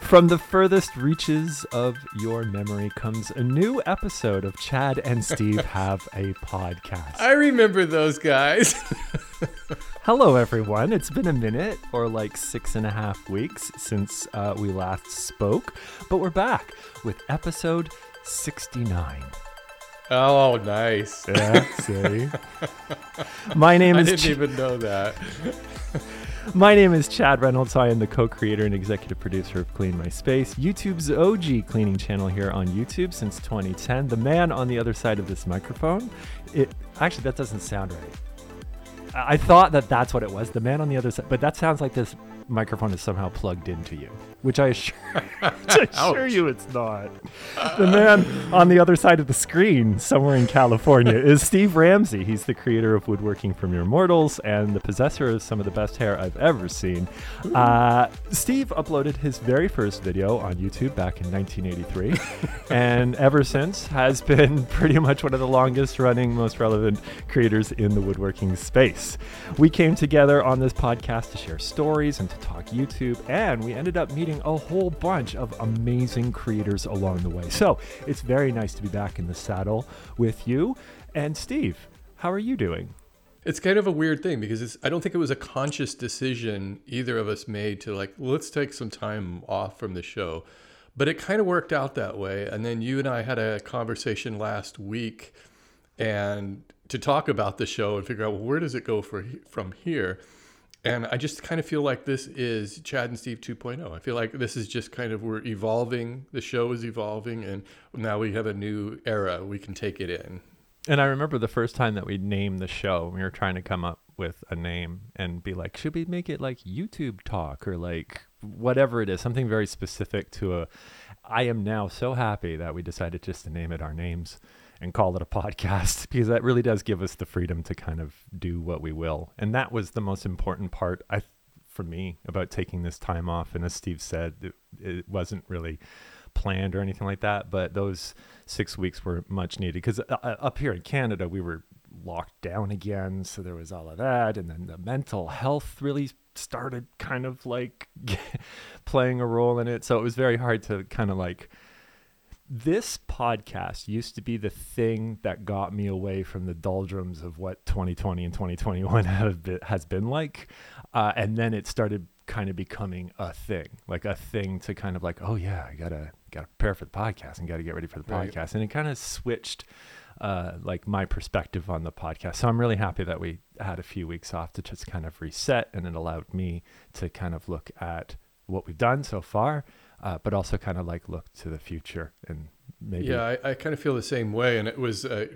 From the furthest reaches of your memory comes a new episode of Chad and Steve Have a Podcast. I remember those guys. Hello, everyone. It's been a minute or like six and a half weeks since uh, we last spoke, but we're back with episode 69. oh, nice. Yeah, see? My name is. I didn't Ch- even know that. My name is Chad Reynolds. I am the co-creator and executive producer of Clean My Space, YouTube's OG cleaning channel here on YouTube since 2010. The man on the other side of this microphone. It actually that doesn't sound right. I I thought that that's what it was. The man on the other side, but that sounds like this microphone is somehow plugged into you, which I assure, which I assure you it's not. The man on the other side of the screen, somewhere in California, is Steve Ramsey. He's the creator of Woodworking for Mere Mortals and the possessor of some of the best hair I've ever seen. Uh, Steve uploaded his very first video on YouTube back in 1983, and ever since has been pretty much one of the longest running, most relevant creators in the woodworking space. We came together on this podcast to share stories and to talk YouTube, and we ended up meeting a whole bunch of amazing creators along the way. So it's very nice to be back in the saddle with you. And Steve, how are you doing? It's kind of a weird thing because I don't think it was a conscious decision either of us made to like, let's take some time off from the show. But it kind of worked out that way. And then you and I had a conversation last week and to talk about the show and figure out, well, where does it go for, from here? And I just kind of feel like this is Chad and Steve 2.0. I feel like this is just kind of we're evolving. The show is evolving, and now we have a new era. We can take it in. And I remember the first time that we named the show, we were trying to come up with a name and be like, should we make it like YouTube Talk or like whatever it is, something very specific to a. I am now so happy that we decided just to name it our names and call it a podcast because that really does give us the freedom to kind of do what we will. And that was the most important part, I, for me, about taking this time off. And as Steve said, it, it wasn't really planned or anything like that, but those six weeks were much needed because uh, up here in Canada, we were locked down again. So there was all of that. And then the mental health really started kind of like playing a role in it. So it was very hard to kind of like. This podcast used to be the thing that got me away from the doldrums of what 2020 and 2021 have been, has been like. Uh, and then it started kind of becoming a thing, like a thing to kind of like, oh yeah, I gotta gotta prepare for the podcast and gotta get ready for the Right. podcast, and it kind of switched uh, like my perspective on the podcast. So I'm really happy that we had a few weeks off to just kind of reset, and it allowed me to kind of look at what we've done so far, uh, but also kind of like look to the future and maybe Yeah, I, I kind of feel the same way. And it was uh,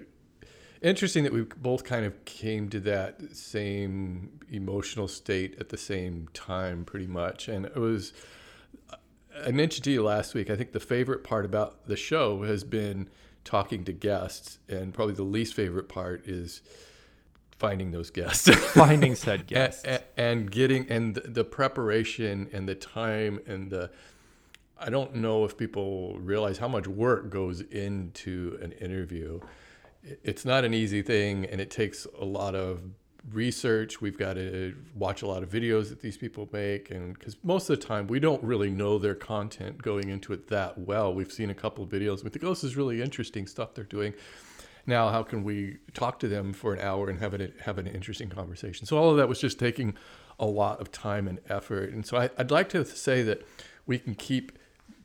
interesting that we both kind of came to that same emotional state at the same time, pretty much. And it was, I mentioned to you last week, I think the favorite part about the show has been talking to guests. And probably the least favorite part is finding those guests. finding said guests. a- and getting and the preparation and the time and the I don't know if people realize how much work goes into an interview. It's not an easy thing and it takes a lot of research. We've got to watch a lot of videos that these people make and cuz most of the time we don't really know their content going into it that well. We've seen a couple of videos. Think, "Oh, this is really interesting stuff they're doing." now how can we talk to them for an hour and have an have an interesting conversation so all of that was just taking a lot of time and effort and so I, i'd like to say that we can keep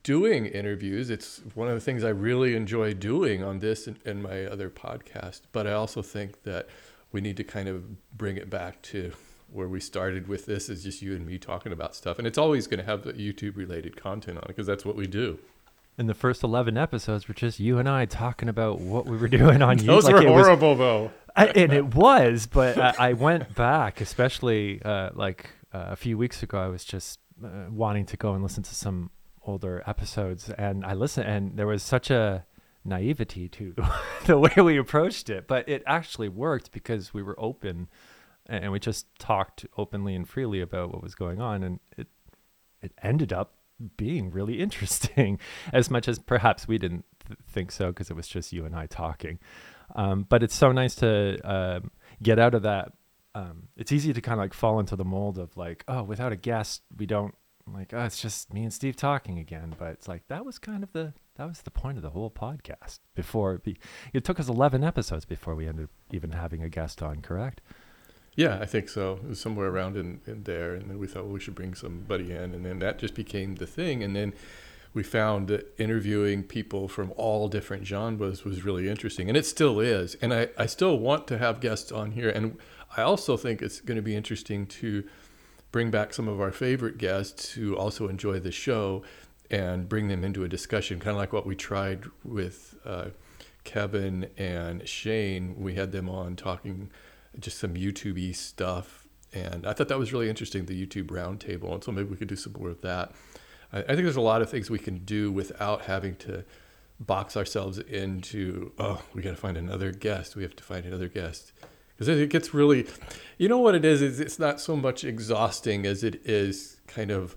doing interviews it's one of the things i really enjoy doing on this and, and my other podcast but i also think that we need to kind of bring it back to where we started with this is just you and me talking about stuff and it's always going to have the youtube related content on it because that's what we do And the first 11 episodes were just you and I talking about what we were doing on YouTube. those Like, were it was- horrible though I, and it was, but I, I went back, especially uh, like uh, a few weeks ago. I was just uh, wanting to go and listen to some older episodes, and I listened, and there was such a naivety to the way we approached it, but it actually worked because we were open, and we just talked openly and freely about what was going on, and it it ended up being really interesting, as much as perhaps we didn't th- think so because it was just you and I talking. Um, but it's so nice to um, get out of that. Um, it's easy to kind of like fall into the mold of like, oh, without a guest, we don't I'm like, oh, it's just me and Steve talking again. But it's like that was kind of the that was the point of the whole podcast. Before it, took us 11 episodes before we ended up even having a guest on. Correct? Yeah, I think so. It was somewhere around in, in there, and then we thought well, we should bring somebody in, and then that just became the thing. And then we found that interviewing people from all different genres was really interesting, and it still is. And I, I still want to have guests on here, and I also think it's going to be interesting to bring back some of our favorite guests who also enjoy the show and bring them into a discussion, kind of like what we tried with uh, Kevin and Shane. We had them on talking just some YouTube stuff. And I thought that was really interesting, the YouTube roundtable. And so maybe we could do some more of that. I, I think there's a lot of things we can do without having to box ourselves into, oh, we got to find another guest. We have to find another guest. Because it gets really, you know what it is, is it's not so much exhausting as it is kind of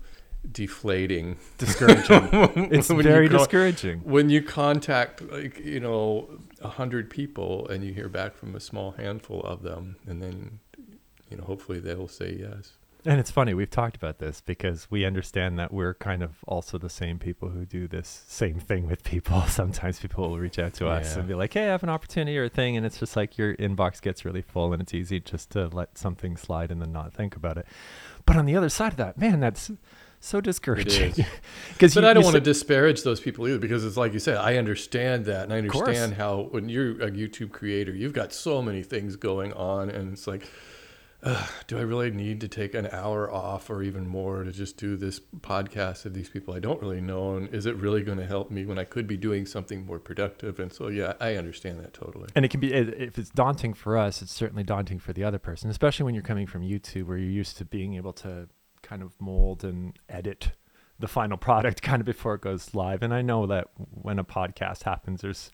deflating. Discouraging. It's very con- discouraging. when you contact like you know a hundred people and you hear back from a small handful of them and then you know hopefully they'll say yes and it's funny we've talked about this because we understand that we're kind of also the same people who do this same thing with people sometimes people will reach out to yeah. us and be like hey i have an opportunity or a thing and it's just like your inbox gets really full and it's easy just to let something slide and then not think about it but on the other side of that man that's so discouraging. Because, but you, I don't want to disparage those people either, because it's like you said, I understand that, and I understand how when you're a YouTube creator, you've got so many things going on, and it's like, do I really need to take an hour off or even more to just do this podcast of these people I don't really know? And is it really going to help me when I could be doing something more productive? And so, yeah, I understand that totally. And it can be, if it's daunting for us, it's certainly daunting for the other person, especially when you're coming from YouTube where you're used to being able to kind of mold and edit the final product kind of before it goes live. And I know that when a podcast happens, there's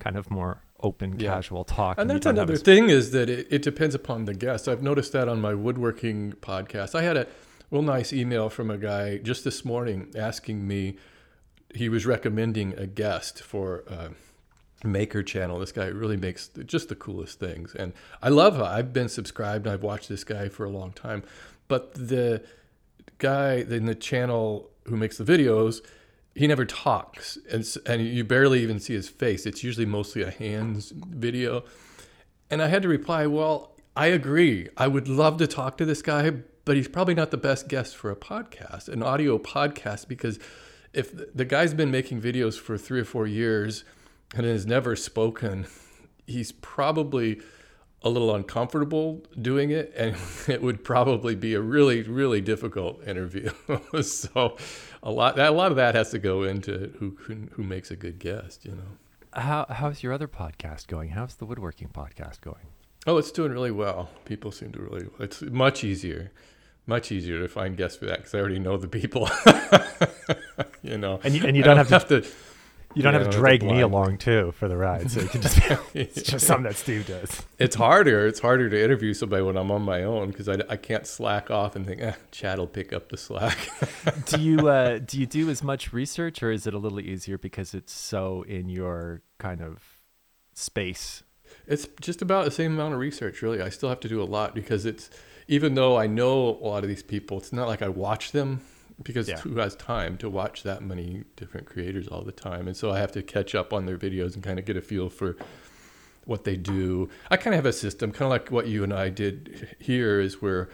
kind of more open, yeah. casual talk. And, and that's another thing is that it, it depends upon the guest. I've noticed that on my woodworking podcast. I had a real nice email from a guy just this morning asking me, he was recommending a guest for uh, Maker Channel. This guy really makes just the coolest things. And I love I've been subscribed. I've watched this guy for a long time. But the guy in the channel who makes the videos, he never talks, and and you barely even see his face. It's usually mostly a hands video. And I had to reply, well, I agree. I would love to talk to this guy, but he's probably not the best guest for a podcast, an audio podcast, because if the guy's been making videos for three or four years and has never spoken, he's probably a little uncomfortable doing it, and it would probably be a really, really difficult interview. so, a lot that a lot of that has to go into who who makes a good guest. You know. How how's your other podcast going? How's the woodworking podcast going? Oh, it's doing really well. People seem to really. It's much easier, much easier to find guests for that because I already know the people. you know, and you, and you don't, don't have, to, have to you don't have to drag me along too for the ride, so you can just it's just something that Steve does. It's harder. It's harder to interview somebody when I'm on my own because I, I can't slack off and think, eh, Chad will pick up the slack. do you uh, do you do as much research, or is it a little easier because it's so in your kind of space? It's just about the same amount of research, really. I still have to do a lot because it's even though I know a lot of these people, it's not like I watch them because yeah. who has time to watch that many different creators all the time? And so I have to catch up on their videos and kind of get a feel for what they do. I kind of have a system, kind of like what you and I did here, is where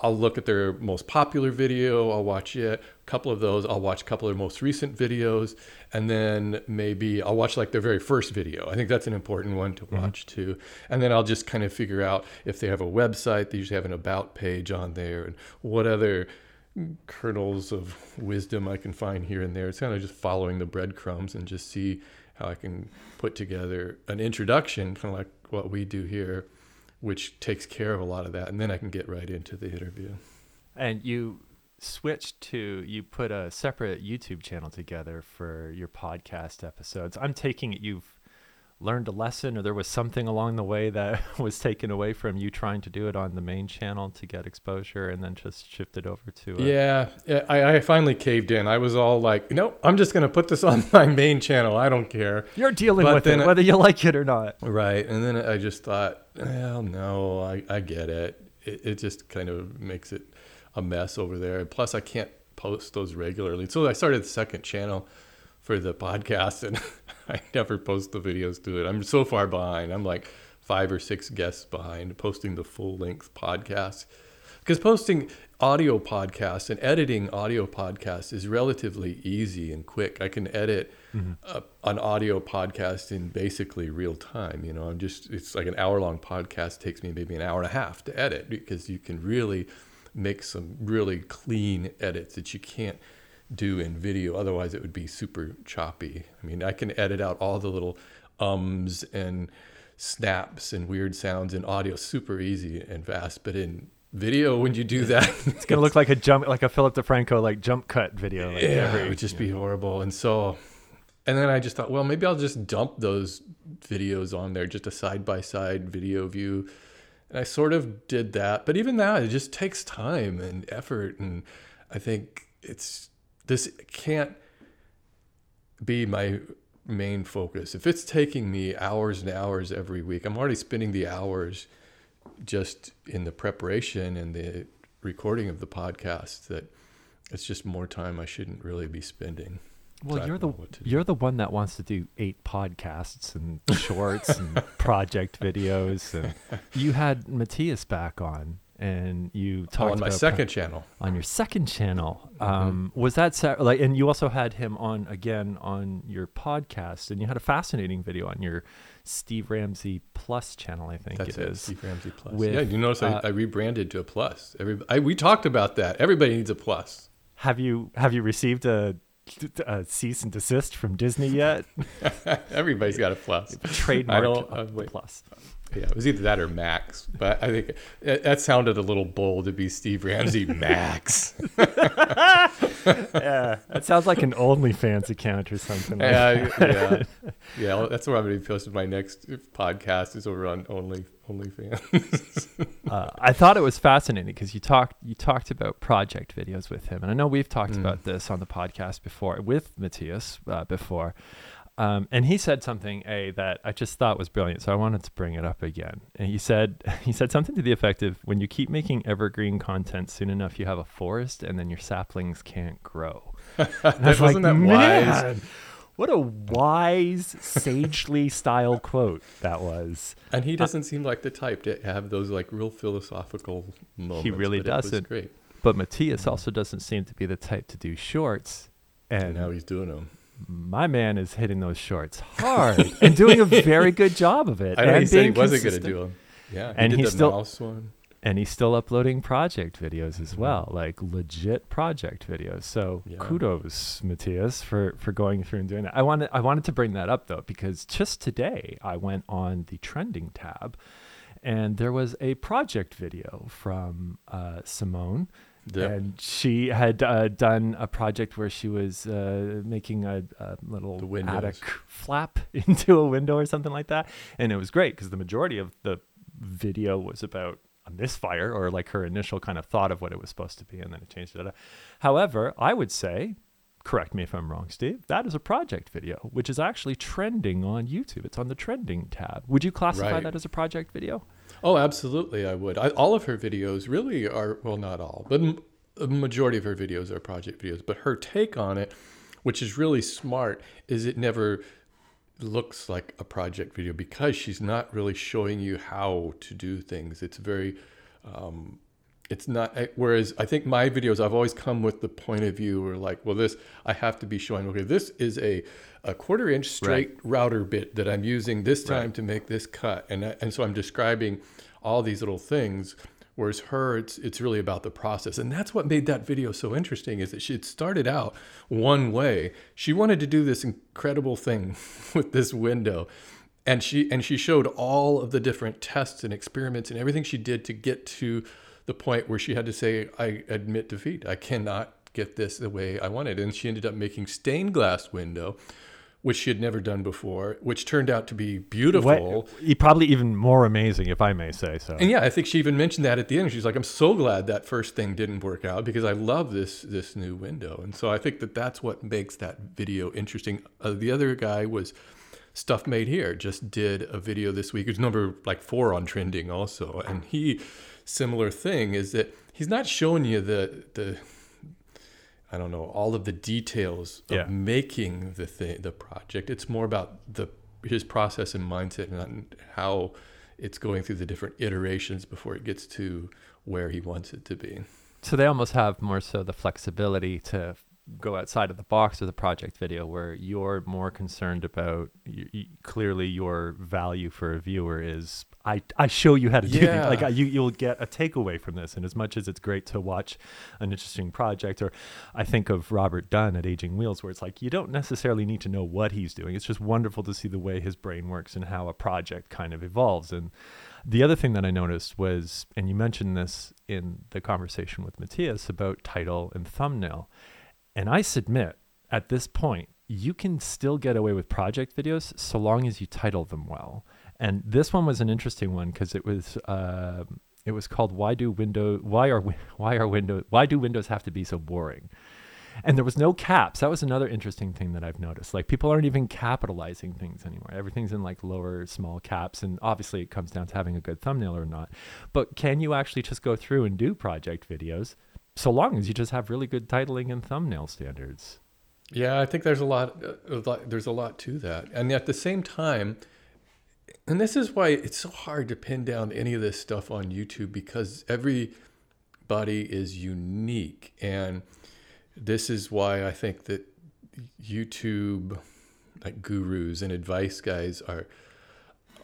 I'll look at their most popular video, I'll watch it, a couple of those, I'll watch a couple of their most recent videos, and then maybe I'll watch like their very first video. I think that's an important one to mm-hmm. watch mm-hmm. too. And then I'll just kind of figure out if they have a website, they usually have an about page on there, and what other kernels of wisdom I can find here and there. It's kind of just following the breadcrumbs and just see how I can put together an introduction, kind of like what we do here, which takes care of a lot of that. And then I can get right into the interview. And you switched to, you put a separate YouTube channel together for your podcast episodes. I'm taking it you've learned a lesson or there was something along the way that was taken away from you trying to do it on the main channel to get exposure and then just shifted over to a... yeah, I, I, finally caved in. I was all like no i'm just going to put this on my main channel. I don't care. You're dealing but with it whether you like it or not. Right and then i just thought well no i, I get it. it it just kind of makes it a mess over there. Plus i can't post those regularly. So I started the second channel for the podcast, and I never post the videos to it. I'm so far behind. I'm like five or six guests behind posting the full length podcast because posting audio podcasts and editing audio podcasts is relatively easy and quick. I can edit mm-hmm. a, an audio podcast in basically real time. You know, I'm just it's like an hour long podcast takes me maybe an hour and a half to edit because you can really make some really clean edits that you can't do in video. Otherwise, it would be super choppy. I mean, I can edit out all the little ums and snaps and weird sounds in audio super easy and fast, but in video when you do that. it's gonna look like a jump, like a Philip DeFranco like jump cut video. Like yeah, every, it would just be horrible. And so, and then I just thought, well, maybe I'll just dump those videos on there, just a side by side video view. And I sort of did that, but even that, it just takes time and effort. And I think it's this can't be my main focus. If it's taking me hours and hours every week, I'm already spending the hours just in the preparation and the recording of the podcast that it's just more time I shouldn't really be spending. Well, so you're the you're the one that wants to do eight podcasts and shorts and project videos, and you had Matthias back on, and you talked oh, on my second channel. On your second channel, mm-hmm. um, was that like? And you also had him on again on your podcast, and you had a fascinating video on your Steve Ramsey Plus channel, I think That's it, it is. Steve Ramsey Plus. With, yeah, you notice uh, I, I, rebranded to a plus. Every, I, we talked about that. Everybody needs a plus. Have you have you received a, a cease and desist from Disney yet? Everybody's got a plus. Trademark I don't, uh, plus. Yeah, it was either that or Max, but I think it, that sounded a little bold to be Steve Ramsey Max. yeah, that sounds like an OnlyFans account or something. Like yeah, yeah, yeah. That's where I'm going to be posting my next podcast is over on Only OnlyFans. uh, I thought it was fascinating because you talked you talked about project videos with him, and I know we've talked mm. about this on the podcast before with Matthias uh, before. Um, and he said something a that I just thought was brilliant, so I wanted to bring it up again. And he said he said something to the effect of, "When you keep making evergreen content, soon enough you have a forest, and then your saplings can't grow." that wasn't like, that wise. What a wise, sagely style quote that was. And he uh, doesn't uh, seem like the type to have those like real philosophical moments. He really doesn't. Great. But Matthias also doesn't seem to be the type to do shorts. And, and now he's doing them my man is hitting those shorts hard and doing a very good job of it. I know he said he wasn't going to do them. Yeah, and he he's still and he's still uploading project videos as mm-hmm. well, like legit project videos. So yeah. kudos, Matthias, for for going through and doing that. I wanted I wanted to bring that up though because just today I went on the trending tab, and there was a project video from uh, Simone Yep. And she had uh, done a project where she was uh, making a, a little attic flap into a window or something like that. And it was great because the majority of the video was about a misfire or like her initial kind of thought of what it was supposed to be. And then it changed it. However, I would say, correct me if I'm wrong, Steve, that is a project video, which is actually trending on YouTube. It's on the trending tab. Would you classify right. that as a project video? Oh, absolutely, I would. I, all of her videos really are, well, not all, but the majority of her videos are project videos. But her take on it, which is really smart, is it never looks like a project video because she's not really showing you how to do things. It's very, um, it's not, whereas I think my videos, I've always come with the point of view where like, well, this, I have to be showing, okay, this is a, a quarter inch straight right. router bit that I'm using this time right. to make this cut. And, and so I'm describing all these little things. Whereas her, it's it's really about the process, and that's what made that video so interesting. Is that she had started out one way. She wanted to do this incredible thing with this window, and she and she showed all of the different tests and experiments and everything she did to get to the point where she had to say, "I admit defeat. I cannot get this the way I wanted." And she ended up making stained glass window which she had never done before, which turned out to be beautiful. What, probably even more amazing, if I may say so. And yeah, I think she even mentioned that at the end. She's like, "I'm so glad that first thing didn't work out because I love this this new window." And so I think that that's what makes that video interesting. Uh, the other guy was Stuff Made Here, just did a video this week. It's number like four on trending also, and he similar thing is that he's not showing you the the I don't know all of the details of Yeah. making the thing, the project. It's more about the his process and mindset and how it's going through the different iterations before it gets to where he wants it to be. So they almost have more so the flexibility to go outside of the box of the project video where you're more concerned about y- y- clearly your value for a viewer is I, I show you how to do Yeah. things. Like you, you'll get a takeaway from this. And as much as it's great to watch an interesting project, or I think of Robert Dunn at Aging Wheels, where it's like you don't necessarily need to know what he's doing. It's just wonderful to see the way his brain works and how a project kind of evolves. And the other thing that I noticed was, and you mentioned this in the conversation with Matthias about title and thumbnail. And I submit at this point, you can still get away with project videos so long as you title them well. And this one was an interesting one because it was uh, it was called "Why do window Why are Why are window Why do windows have to be so boring?" And there was no caps. That was another interesting thing that I've noticed. Like people aren't even capitalizing things anymore. Everything's in like lower small caps, and obviously it comes down to having a good thumbnail or not. But can you actually just go through and do project videos so long as you just have really good titling and thumbnail standards? Yeah, I think there's a lot, uh. There's a lot to that, and at the same time, and this is why it's so hard to pin down any of this stuff on YouTube because everybody is unique, and this is why I think that YouTube, like gurus and advice guys, are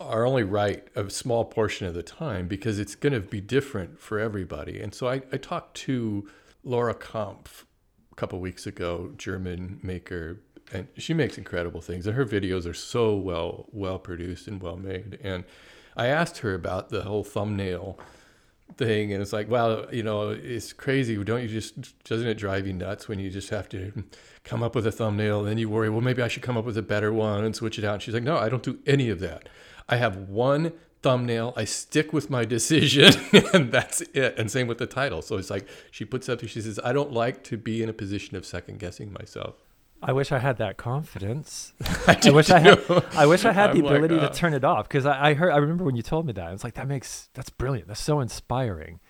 are only right a small portion of the time because it's going to be different for everybody. And so I, I talked to Laura Kampf a couple weeks ago, German maker, and she makes incredible things. And her videos are so well well produced and well made. And I asked her about the whole thumbnail thing, and it's like, wow, you know, it's crazy. Don't you just doesn't it drive you nuts when you just have to come up with a thumbnail, and then you worry, well, maybe I should come up with a better one and switch it out. And she's like, no, I don't do any of that. I have one thumbnail. I stick with my decision, and that's it. And same with the title. So it's like she puts up. She says, I don't like to be in a position of second guessing myself. I wish I had that confidence. I, I wish I had. I wish I had the I'm like, ability uh, to turn it off because I, I heard. I remember when you told me that. I was like, that makes that's brilliant. That's so inspiring.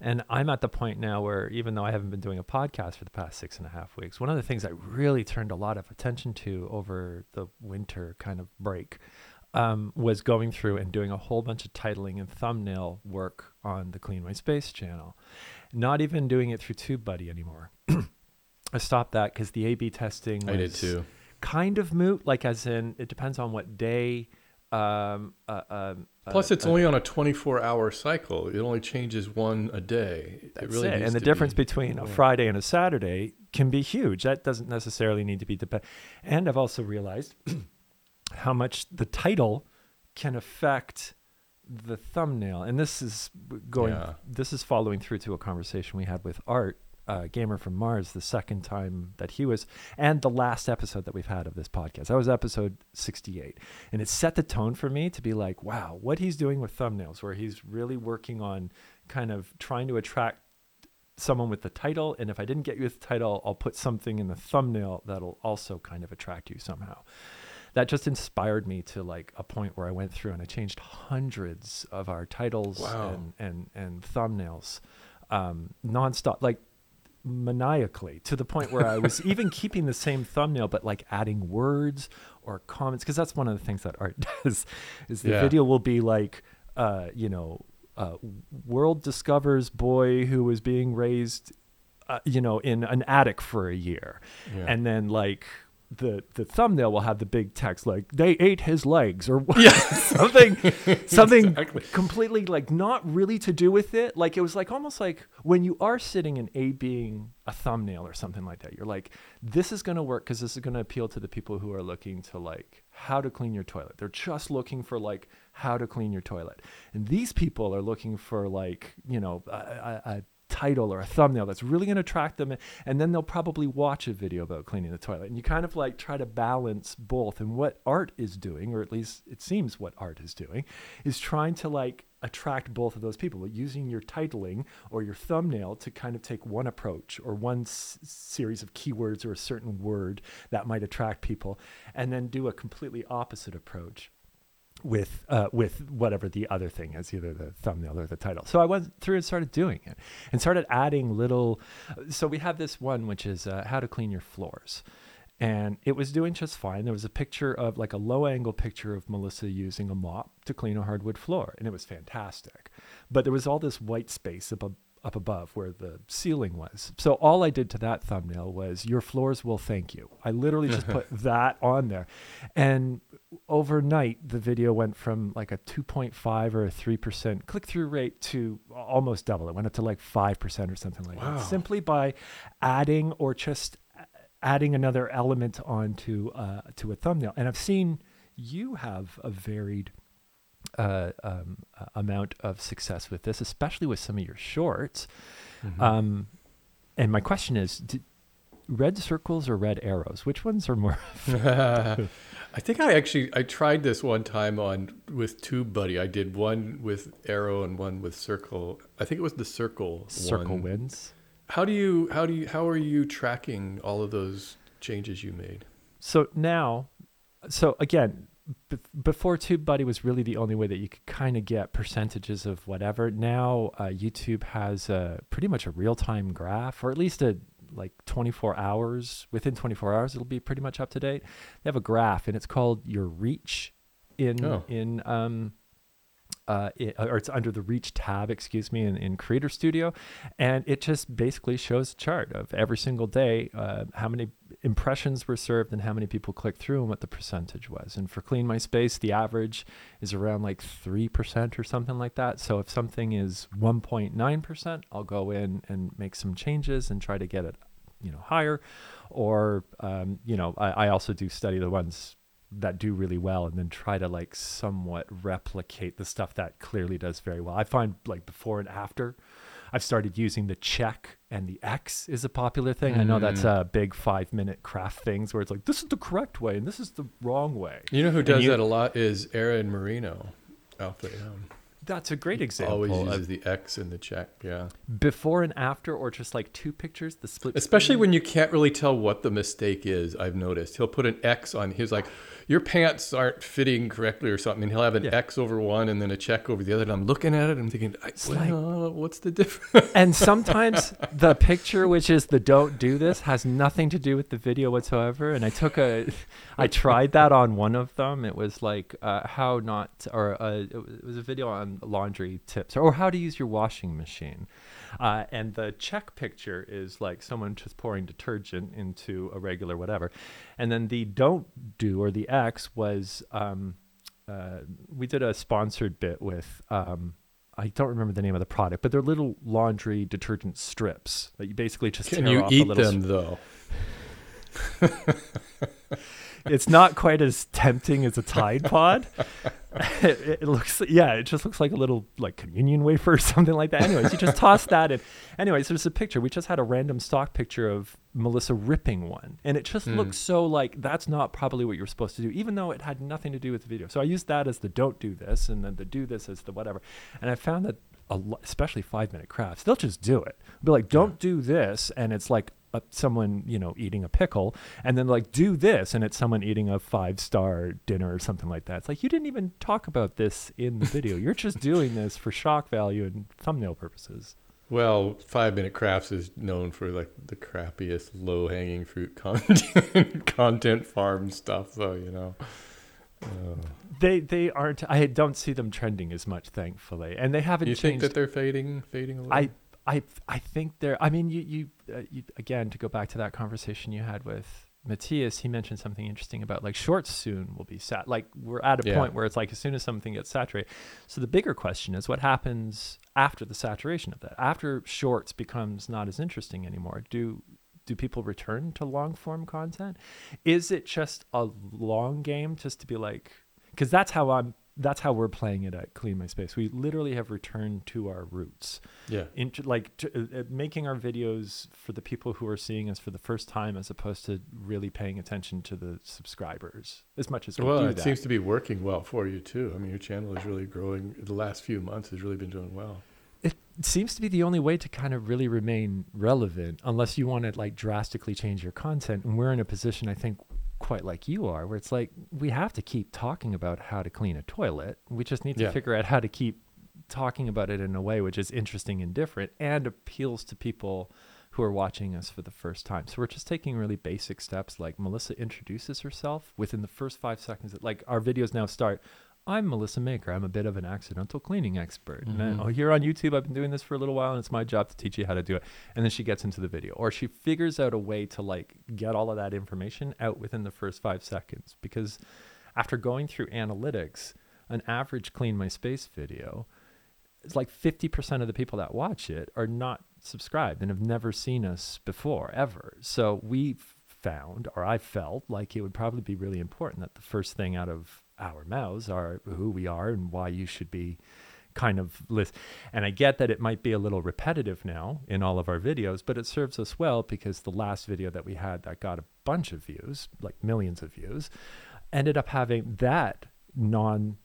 And I'm at the point now where even though I haven't been doing a podcast for the past six and a half weeks, one of the things I really turned a lot of attention to over the winter kind of break um, was going through and doing a whole bunch of titling and thumbnail work on the Clean My Space channel. Not even doing it through TubeBuddy anymore. I stopped that because the A/B testing. I did too. Kind of moot, like as in it depends on what day. Um, uh, um, Plus, uh, it's uh, only on a 24-hour cycle. It only changes one a day. It That's really it. And the difference be- between a. Friday and a Saturday can be huge. That doesn't necessarily need to be depend. And I've also realized how much the title can affect the thumbnail. And this is going. Yeah. This is following through to a conversation we had with Art, uh, gamer from Mars, the second time that he was, and the last episode that we've had of this podcast. That was episode sixty-eight, and it set the tone for me to be like, wow, what he's doing with thumbnails, where he's really working on kind of trying to attract someone with the title and if i didn't get you with the title i'll put something in the thumbnail that'll also kind of attract you somehow that just inspired me to like a point where i went through and i changed hundreds of our titles Wow. and, and and thumbnails um nonstop like maniacally to the point where i was even keeping the same thumbnail but like adding words or comments because that's one of the things that art does is the Yeah. video will be like uh you know uh, world discovers boy who was being raised uh, you know in an attic for a year Yeah. and then like the the thumbnail will have the big text like they ate his legs or yeah. something something Exactly. completely like not really to do with it like it was like almost like when you are sitting and a being a thumbnail or something like that you're like this is going to work because this is going to appeal to the people who are looking to like how to clean your toilet they're just looking for like how to clean your toilet and these people are looking for like you know a, a, a title or a thumbnail that's really going to attract them and then they'll probably watch a video about cleaning the toilet. And you kind of like try to balance both. And what art is doing or at least it seems what art is doing is trying to like attract both of those people. Using your titling or your thumbnail to kind of take one approach or one s- series of keywords or a certain word that might attract people and then do a completely opposite approach with uh, with whatever the other thing is, either the thumbnail or the title. So I went through and started doing it, and started adding little. So we have this one which is uh, how to clean your floors, and it was doing just fine. There was a picture of like a low angle picture of Melissa using a mop to clean a hardwood floor, and it was fantastic. But there was all this white space above up above where the ceiling was. So all I did to that thumbnail was your floors will thank you. I literally just put that on there. And overnight the video went from like a 2.5 or a 3% click through rate to almost double. It went up to like 5% or something like Wow. that. Simply by adding or just adding another element onto uh, to a thumbnail. And I've seen you have a varied uh, um, amount of success with this, especially with some of your shorts. Mhm. Um, and my question is, d red circles or red arrows? Which ones are more? I think I actually I tried this one time on with TubeBuddy. I did one with arrow and one with circle. I think it was the circle. Circle one. wins. How do you how do you how are you tracking all of those changes you made? So now, so again, b- before TubeBuddy was really the only way that you could kind of get percentages of whatever. Now uh, YouTube has a, pretty much a real time graph, or at least a like 24 hours. Within 24 hours, it'll be pretty much up to date. They have a graph, and it's called your reach in Oh. in um. Uh, it, or it's under the reach tab, excuse me, in, in Creator Studio, and it just basically shows a chart of every single day uh, how many impressions were served and how many people clicked through and what the percentage was. And for Clean My Space, the average is around like 3% or something like that. So if something is 1.9%, I'll go in and make some changes and try to get it, you know, higher. Or, um, you know, I, I also do study the ones that do really well and then try to like somewhat replicate the stuff that clearly does very well. I find like before and after I've started using the check and the X is a popular thing. I know that's Mm. a big five minute craft things where it's like, this is the correct way and this is the wrong way. You know who does you- that a lot is Aaron Marino, Alpha M. That's a great example. Always uses the X in the check. Yeah. before and after, or just like two pictures, the split. Especially screen. when you can't really tell what the mistake is, I've noticed. He'll put an X on he's like, Your pants aren't fitting correctly or something. And he'll have an Yeah. X over one and then a check over the other. And I'm looking at it and I'm thinking, I, It's like- what's the difference? and sometimes the picture, which is the don't do this, has nothing to do with the video whatsoever. And I took a, I tried that on one of them. It was like uh, how not, or uh, it was a video on laundry tips or how to use your washing machine. Uh, and the check picture is like someone just pouring detergent into a regular whatever. And then the don't do or the X was, um, uh, we did a sponsored bit with, um, I don't remember the name of the product, but they're little laundry detergent strips that you basically just Can tear you off a eat little them though? it's not quite as tempting as a Tide Pod. it, it looks, yeah, it just looks like a little like communion wafer or something like that. Anyways, you just toss that in. Anyways, there's a picture. We just had a random stock picture of Melissa ripping one, and it just Mm. looks so like that's not probably what you're supposed to do, even though it had nothing to do with the video. So I used that as the don't do this, and then the do this as the whatever. And I found that especially five minute crafts, they'll just do it. Be like, don't do this, and it's like uh, someone you know eating a pickle, and then like do this, and it's someone eating a five star dinner or something like that. It's like you didn't even talk about this in the video. You're just doing this for shock value and thumbnail purposes. Well, Five Minute Crafts is known for like the crappiest low hanging fruit content content farm stuff, so you know. Uh, They they aren't. I don't see them trending as much, thankfully, and they haven't you think changed. that they're fading fading away? I I I think they're. I mean, you you, uh, you again to go back to that conversation you had with Matthias. He mentioned something interesting about like shorts soon will be sat. Like we're at a Yeah. point where it's like as soon as something gets saturated. So the bigger question is what happens after the saturation of that. After shorts becomes not as interesting anymore. Do do people return to long form content? Is it just a long game just to be like because that's how I'm that's how we're playing it at Clean My Space. We literally have returned to our roots yeah. into like to, uh, uh, making our videos for the people who are seeing us for the first time as opposed to really paying attention to the subscribers as much as we Well, do it that. seems to be working well for you too. I mean, your channel is really growing. The last few months has really been doing well. it seems to be the only way to kind of really remain relevant unless you want to like drastically change your content and we're in a position i think quite like you are, where it's like we have to keep talking about how to clean a toilet. We just need to Yeah. figure out how to keep talking about it in a way which is interesting and different and appeals to people who are watching us for the first time. So we're just taking really basic steps like Melissa introduces herself within the first 5 seconds like our videos now start I'm Melissa Maker. I'm a bit of an accidental cleaning expert. And then, Mhm. oh, here on YouTube, I've been doing this for a little while, and it's my job to teach you how to do it. And then she gets into the video, or she figures out a way to like get all of that information out within the first five seconds. Because after going through analytics, an average clean my space video, it's like 50% of the people that watch it are not subscribed and have never seen us before ever. So we found, or I felt like it would probably be really important that the first thing out of our mouths are who we are and why you should be kind of list. And I get that it might be a little repetitive now in all of our videos, but it serves us well because the last video that we had that got a bunch of views, like millions of views, ended up having that non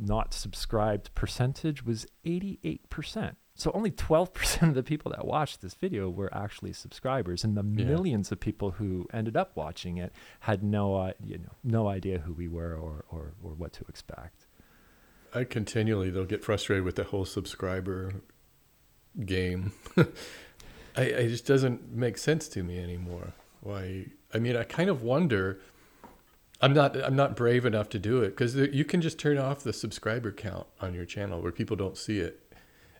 not subscribed percentage was 88%. So only 12% of the people that watched this video were actually subscribers and the Yeah. millions of people who ended up watching it had no uh, you know no idea who we were or or, or what to expect. I continually they'll get frustrated with the whole subscriber game. I it just doesn't make sense to me anymore. Why? I mean, I kind of wonder. I'm not I'm not brave enough to do it because you can just turn off the subscriber count on your channel where people don't see it,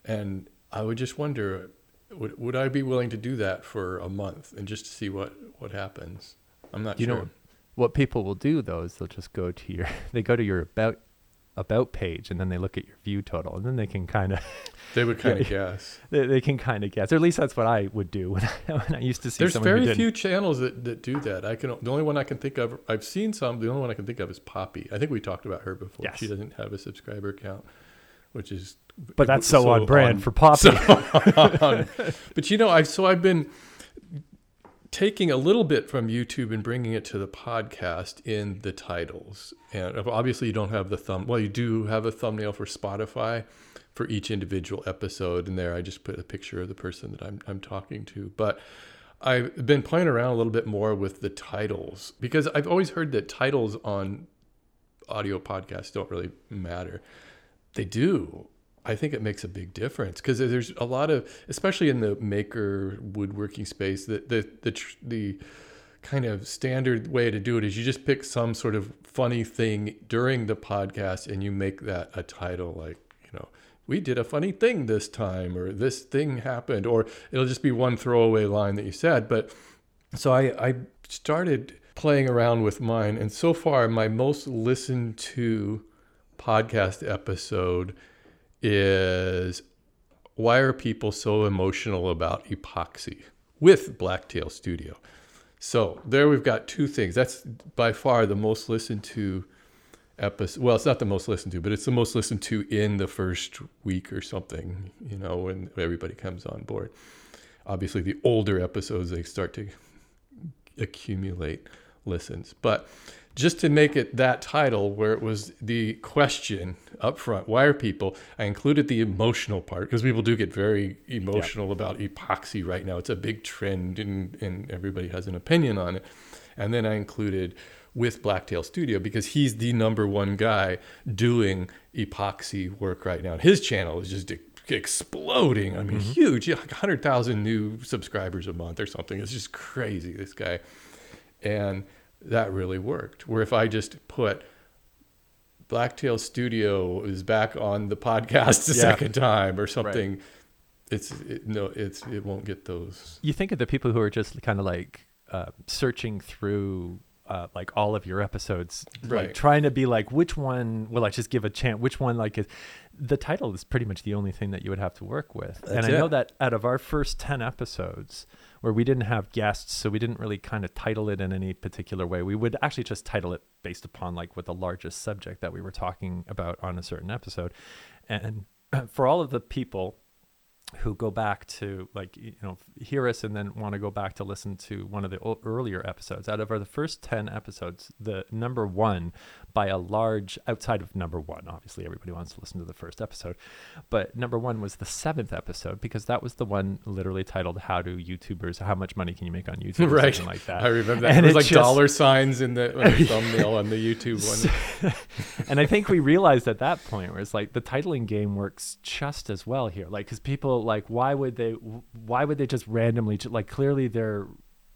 and I would just wonder, would would I be willing to do that for a month and just to see what what happens? I'm not You sure. know, What people will do though is they'll just go to your they go to your about about page and then they look at your view total and then they can kind of they would kind of guess. they, they can kind of guess or at least that's what I would do when I, when I used to see There's very few channels that, that do that. I can the only one I can think of. I've seen some. The only one I can think of is Poppy. I think we talked about her before. Yes. She doesn't have a subscriber count, which is. but that's so, on brand for Poppy. so on- but you know, I've so I've been taking a little bit from YouTube and bringing it to the podcast in the titles. And obviously, you don't have the thumb. Well, you do have a thumbnail for Spotify for each individual episode, and there I just put a picture of the person that I'm I'm talking to. But I've been playing around a little bit more with the titles because I've always heard that titles on audio podcasts don't really matter. They do. I think it makes a big difference because there's a lot of, especially in the maker woodworking space, the the the the kind of standard way to do it is you just pick some sort of funny thing during the podcast and you make that a title like you know we did a funny thing this time or this thing happened or it'll just be one throwaway line that you said but so i i started playing around with mine and so far my most listened to podcast episode is why are people so emotional about epoxy with blacktail studio? So there we've got two things. That's by far the most listened to episode well it's not the most listened to but it's the most listened to in the first week or something you know when everybody comes on board. Obviously the older episodes they start to accumulate listens but just to make it that title where it was the question up front why are people i included the emotional part because people do get very emotional about epoxy right now. It's a big trend and, and everybody has an opinion on it. And then i included with blacktail studio because he's the number one guy doing epoxy work right now. And his channel is just exploding. I mean mm-hmm. huge. Yeah, like 100000 new subscribers a month or something. It's just crazy this guy. And that really worked. Where if I just put Blacktail Studio is back on the podcast a Yeah. second time or something, it's it, no, it's it won't get those. you think of the people who are just kind of like uh, searching through uh, like all of your episodes, like Right. trying to be like, which one will I just give a chance? Which one like is the title is pretty much the only thing that you would have to work with. and That's I know that out of our first ten episodes, where we didn't have guests, so we didn't really kind of title it in any particular way. We would actually just title it based upon like what the largest subject that we were talking about on a certain episode, and for all of the people who go back to like you know hear us and then want to go back to listen to one of the o- earlier episodes out of our the first 10 episodes the number one by a large outside of number one obviously everybody wants to listen to the first episode but number one was the seventh episode because that was the one literally titled how do youtubers how much money can you make on youtube or right something like that I remember that. And it was it like just- dollar signs in the, thumbnail on the YouTube one. and I think we realized at that point where it's like the titling game works just as well here. Like, because people like, why would they? Why would they just randomly? Like, clearly they're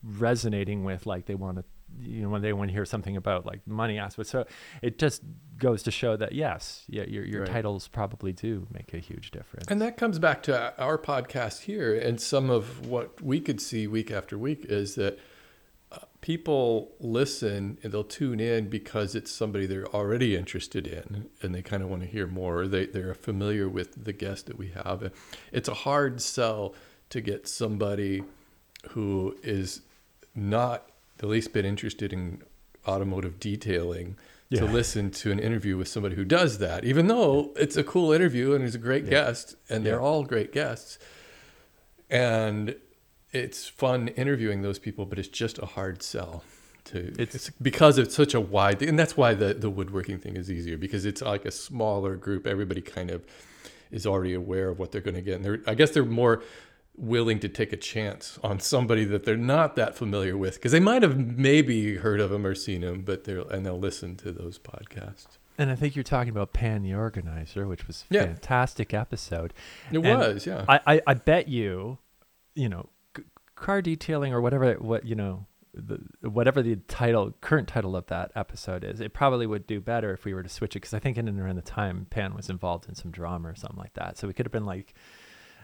resonating with like they want to, you know, when they want to hear something about like money aspect. So it just goes to show that yes, yeah, your your Right. titles probably do make a huge difference. And that comes back to our podcast here, and some of what we could see week after week is that people listen and they'll tune in because it's somebody they're already interested in, and they kind of want to hear more. Or they they're familiar with the guest that we have. It's a hard sell to get somebody who is not the least bit interested in automotive detailing to listen to an interview with somebody who does that, even though it's a cool interview and he's a great guest, and they're Yeah. all great guests. And it's fun interviewing those people, but it's just a hard sell. To It's- it's, because it's such a wide, and that's why the the woodworking thing is easier because it's like a smaller group. Everybody kind of is already aware of what they're going to get, and they're I guess they're more willing to take a chance on somebody that they're not that familiar with because they might have maybe heard of them or seen them, but they're and they'll listen to those podcasts. And I think you're talking about Pan the Organizer, which was a Yeah. fantastic episode. It And was, yeah. I, I, I bet you, you know, car detailing or whatever what you know, the, whatever the title, current title of that episode is, it probably would do better if we were to switch it because I think in and around the time Pan was involved in some drama or something like that. So we could have been like,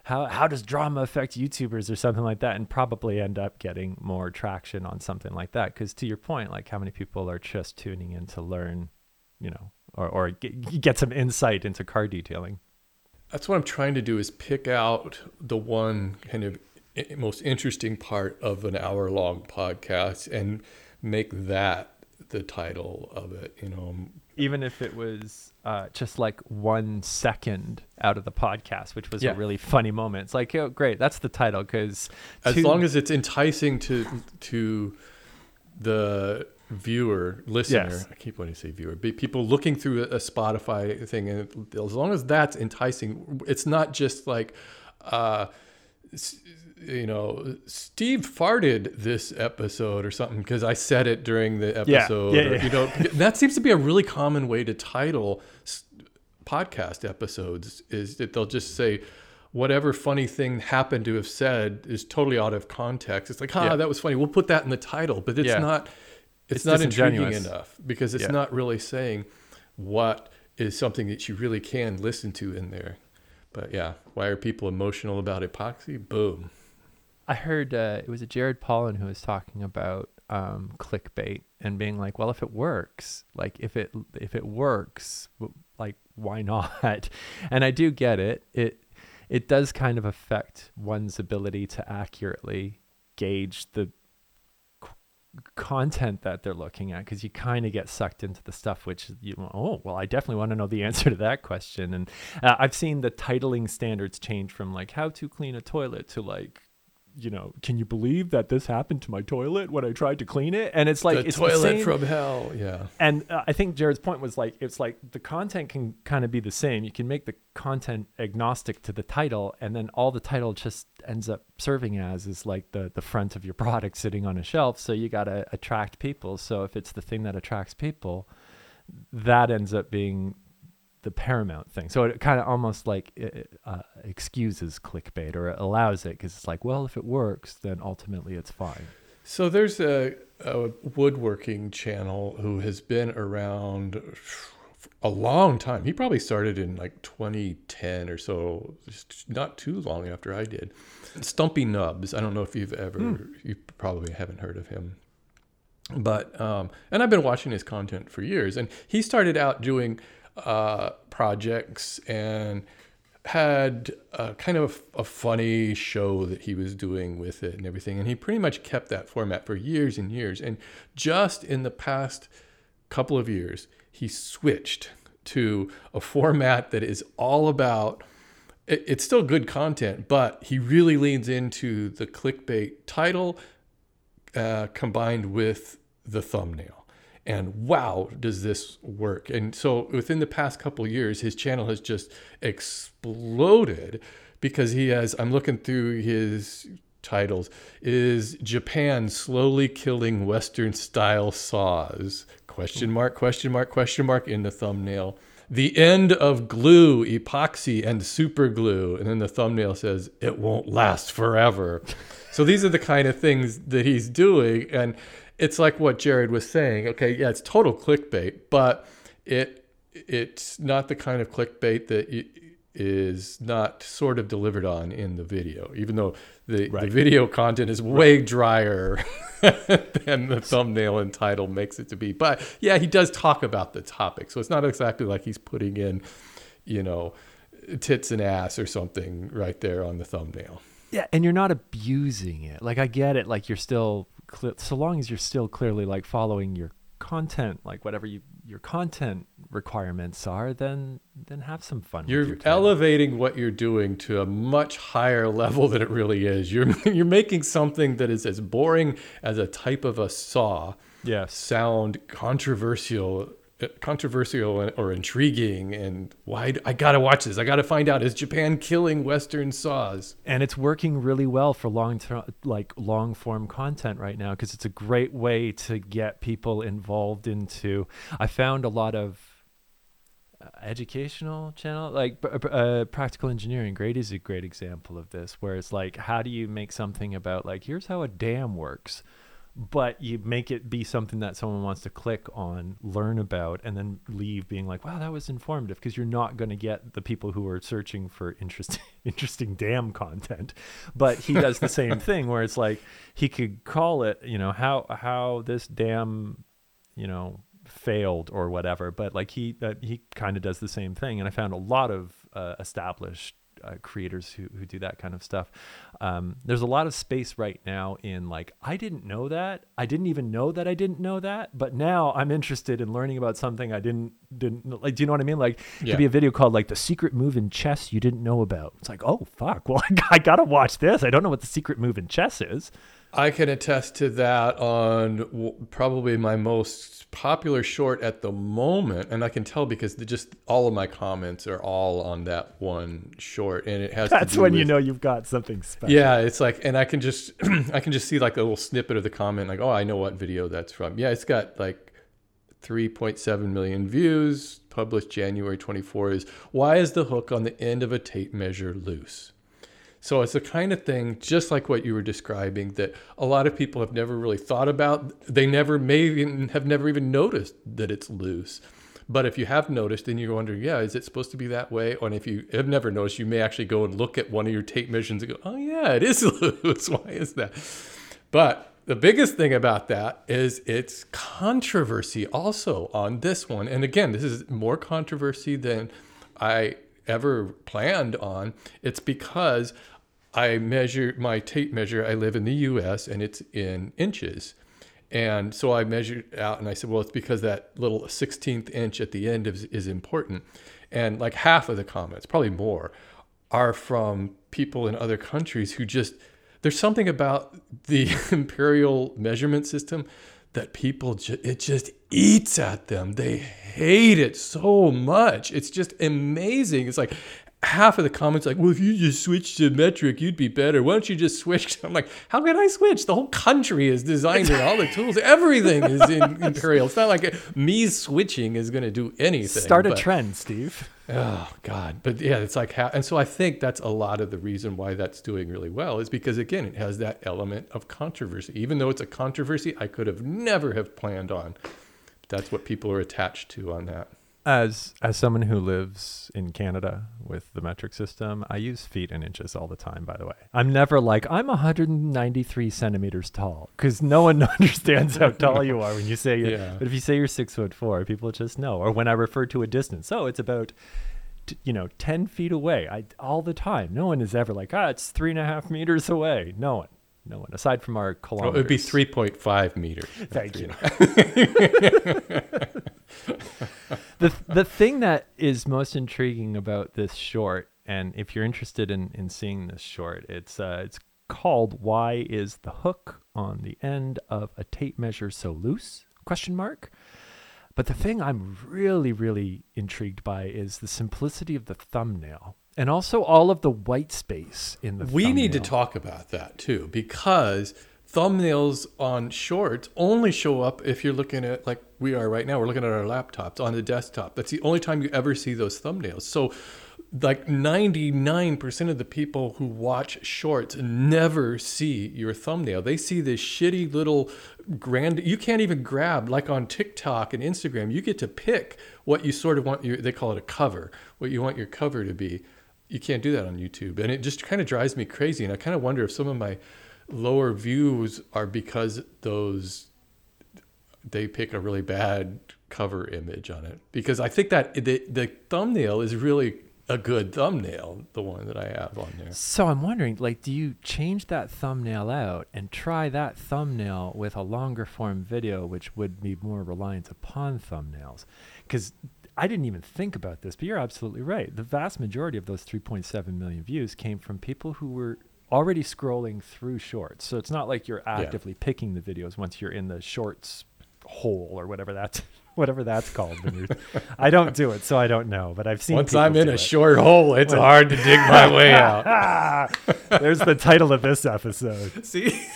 how how does drama affect YouTubers or something like that, and probably end up getting more traction on something like that. Because to your point, like how many people are just tuning in to learn, you know, or or get, get some insight into car detailing. That's what I'm trying to do is pick out the one kind of most interesting part of an hour long podcast and make that the title of it, you know. even if it was uh, just like one second out of the podcast, which was Yeah. a really funny moment. It's like, oh, great, that's the title because As long as it's enticing to to the viewer, listener, Yes. I keep wanting to say viewer, be people looking through a, Spotify thing, and as long as that's enticing, it's not just like, uh, you know, Steve farted this episode or something because I said it during the Yeah. episode. Yeah, or, yeah. You know, that seems to be a really common way to title podcast episodes is that they'll just say whatever funny thing happened to have said is totally out of context. It's like, ah, Yeah. that was funny. We'll put that in the title, but it's Yeah. not. It's, It's not intriguing enough because it's Yeah. not really saying what is something that you really can listen to in there. But yeah, why are people emotional about epoxy? Boom. I heard uh, it was a Jared Polin who was talking about um, clickbait and being like, well, if it works, like if it if it works, like why not? And I do get it. It it does kind of affect one's ability to accurately gauge the content that they're looking at because you kind of get sucked into the stuff which you oh well i definitely want to know the answer to that question. And uh, i've seen the titling standards change from like how to clean a toilet to like you know can you believe that this happened to my toilet when i tried to clean it and it's like the it's toilet the from hell. Yeah. and uh, I think Jared's point was like it's like the content can kind of be the same. You can make the content agnostic to the title, and then all the title just ends up serving as is like the the front of your product sitting on a shelf. So you got to attract people. So if it's the thing that attracts people, that ends up being the paramount thing. So it kind of almost like uh, uh, excuses clickbait or it allows it because it's like, well, if it works, then ultimately it's fine. So there's a, a woodworking channel who has been around a long time. He probably started in like 2010 or so, just not too long after I did. Stumpy Nubs. I don't know if you've ever, you probably haven't heard of him. But, um, and I've been watching his content for years. And he started out doing uh, projects and had a kind of a funny show that he was doing with it and everything. And he pretty much kept that format for years and years. And just in the past couple of years, he switched to a format that is all about it, it's still good content, but he really leans into the clickbait title uh, combined with the thumbnail. And wow, does this work? And so within the past couple years, his channel has just exploded because he has. I'm looking through his titles. Is Japan slowly killing Western style saws? Question mark, question mark, question mark in the thumbnail. The end of glue, epoxy, and super glue. And then the thumbnail says, it won't last forever. so these are the kind of things that he's doing. And it's like what Jared was saying. Okay, yeah, it's total clickbait, but it it's not the kind of clickbait that is not sort of delivered on in the video, even though the, right. the video content is way drier than the thumbnail and title makes it to be. But yeah, he does talk about the topic. So it's not exactly like he's putting in, you know, tits and ass or something right there on the thumbnail. Yeah, and you're not abusing it. Like I get it. Like you're still, so long as you're still clearly like following your content, like whatever you your content requirements are, then then have some fun. You're elevating what you're doing to a much higher level than it really is. You're you're making something that is as boring as a type of a saw. Yeah. Sound controversial controversial or intriguing and why I got to watch this. I got to find out is Japan killing western saws? And it's working really well for long term like long form content right now because it's a great way to get people involved into I found a lot of uh, educational channel like uh, practical engineering grady is a great example of this where it's like how do you make something about like here's how a dam works but you make it be something that someone wants to click on, learn about, and then leave being like, "Wow, that was informative." Because you're not going to get the people who are searching for interesting, interesting dam content. But he does the same thing, where it's like he could call it, you know, how how this dam, you know, failed or whatever. But like he uh, he kind of does the same thing, and I found a lot of uh, established uh, creators who, who do that kind of stuff. Um, there's a lot of space right now in like, I didn't know that. I didn't even know that I didn't know that. But now I'm interested in learning about something I didn't, didn't like, do you know what I mean? Like, yeah. could be a video called like the secret move in chess you didn't know about. It's like, oh, fuck. Well, I, I got to watch this. I don't know what the secret move in chess is. I can attest to that on probably my most popular short at the moment, and I can tell because just all of my comments are all on that one short, and it has. That's when with, you know you've got something special. Yeah, it's like, and I can just, I can just see like a little snippet of the comment, like, oh, I know what video that's from. Yeah, it's got like 3.7 million views, published January 24. Is why is the hook on the end of a tape measure loose? So it's the kind of thing, just like what you were describing, that a lot of people have never really thought about. They never may even have never even noticed that it's loose. But if you have noticed, then you're wondering, yeah, is it supposed to be that way? Or if you have never noticed, you may actually go and look at one of your tape measures and go, oh yeah, it is loose. Why is that? But the biggest thing about that is it's controversy also on this one. And again, this is more controversy than I ever planned on. It's because I measure my tape measure. I live in the US and it's in inches. And so I measured out and I said, well, it's because that little 16th inch at the end is, is important. And like half of the comments, probably more, are from people in other countries who just, there's something about the imperial measurement system that people ju- it just eats at them. They hate it so much. It's just amazing. It's like half of the comments like, well, if you just switch to metric, you'd be better. Why don't you just switch? I'm like, how can I switch? The whole country is designed and all the tools, everything is in imperial. It's not like me switching is going to do anything. Start a but, trend, Steve. Oh God, but yeah, it's like how, and so I think that's a lot of the reason why that's doing really well is because again, it has that element of controversy. Even though it's a controversy, I could have never have planned on. That's what people are attached to on that. As as someone who lives in Canada with the metric system, I use feet and inches all the time. By the way, I'm never like I'm 193 centimeters tall because no one understands how tall you are when you say. Yeah. But if you say you're six foot four, people just know. Or when I refer to a distance, oh, it's about you know 10 feet away I, all the time no one is ever like ah it's three and a half meters away no one no one aside from our kilometers. Oh, it would be 3.5 meters. Thank you. the the thing that is most intriguing about this short And if you're interested in in seeing this short, it's uh, it's called "Why Is the Hook on the End of a Tape Measure So Loose?" Question mark. But the thing I'm really, really intrigued by is the simplicity of the thumbnail and also all of the white space in the We thumbnail. need to talk about that too, because thumbnails on shorts only show up if you're looking at like we are right now. We're looking at our laptops on the desktop. That's the only time you ever see those thumbnails. So like 99% of the people who watch shorts never see your thumbnail. They see this shitty little grand you can't even grab like on TikTok and Instagram. You get to pick what you sort of want your they call it a cover, what you want your cover to be. You can't do that on YouTube. And it just kind of drives me crazy and I kind of wonder if some of my lower views are because those they pick a really bad cover image on it because I think that the the thumbnail is really a good thumbnail, the one that I have on there. So I'm wondering, like, do you change that thumbnail out and try that thumbnail with a longer form video, which would be more reliant upon thumbnails? Because I didn't even think about this, but you're absolutely right. The vast majority of those 3.7 million views came from people who were already scrolling through shorts. So it's not like you're actively picking the videos once you're in the shorts hole or whatever that's whatever that's called. When you're, I don't do it, so I don't know. But I've seen Once I'm in a it. short hole, it's hard to dig my way out. There's the title of this episode. See?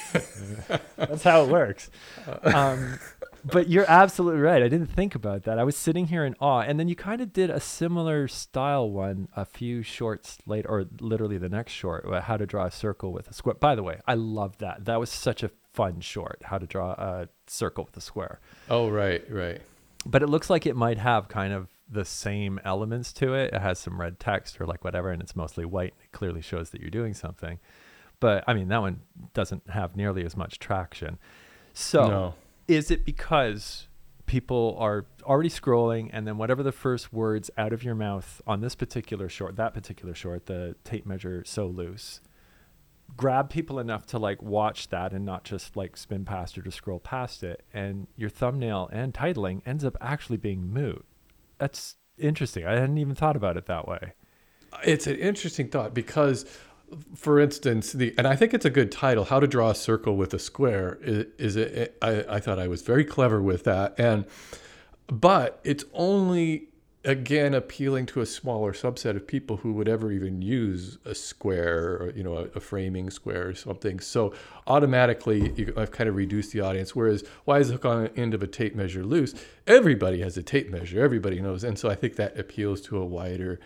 That's how it works. Um, but you're absolutely right. I didn't think about that. I was sitting here in awe. And then you kind of did a similar style one a few shorts later, or literally the next short, uh, how to draw a circle with a square. By the way, I love that. That was such a fun short, how to draw a circle with a square. Oh, right, right. But it looks like it might have kind of the same elements to it. It has some red text or like whatever, and it's mostly white. It clearly shows that you're doing something. But I mean, that one doesn't have nearly as much traction. So No. is it because people are already scrolling and then whatever the first words out of your mouth on this particular short that particular short the tape measure so loose grab people enough to like watch that and not just like spin past or just scroll past it and your thumbnail and titling ends up actually being moot that's interesting i hadn't even thought about it that way It's an interesting thought because, for instance, the and I think it's a good title. How to draw a circle with a square is, is it, I, I thought I was very clever with that, and but it's only again appealing to a smaller subset of people who would ever even use a square or you know a, a framing square or something. So automatically, you, I've kind of reduced the audience. Whereas, why is the hook on the end of a tape measure loose? Everybody has a tape measure. Everybody knows, and so I think that appeals to a wider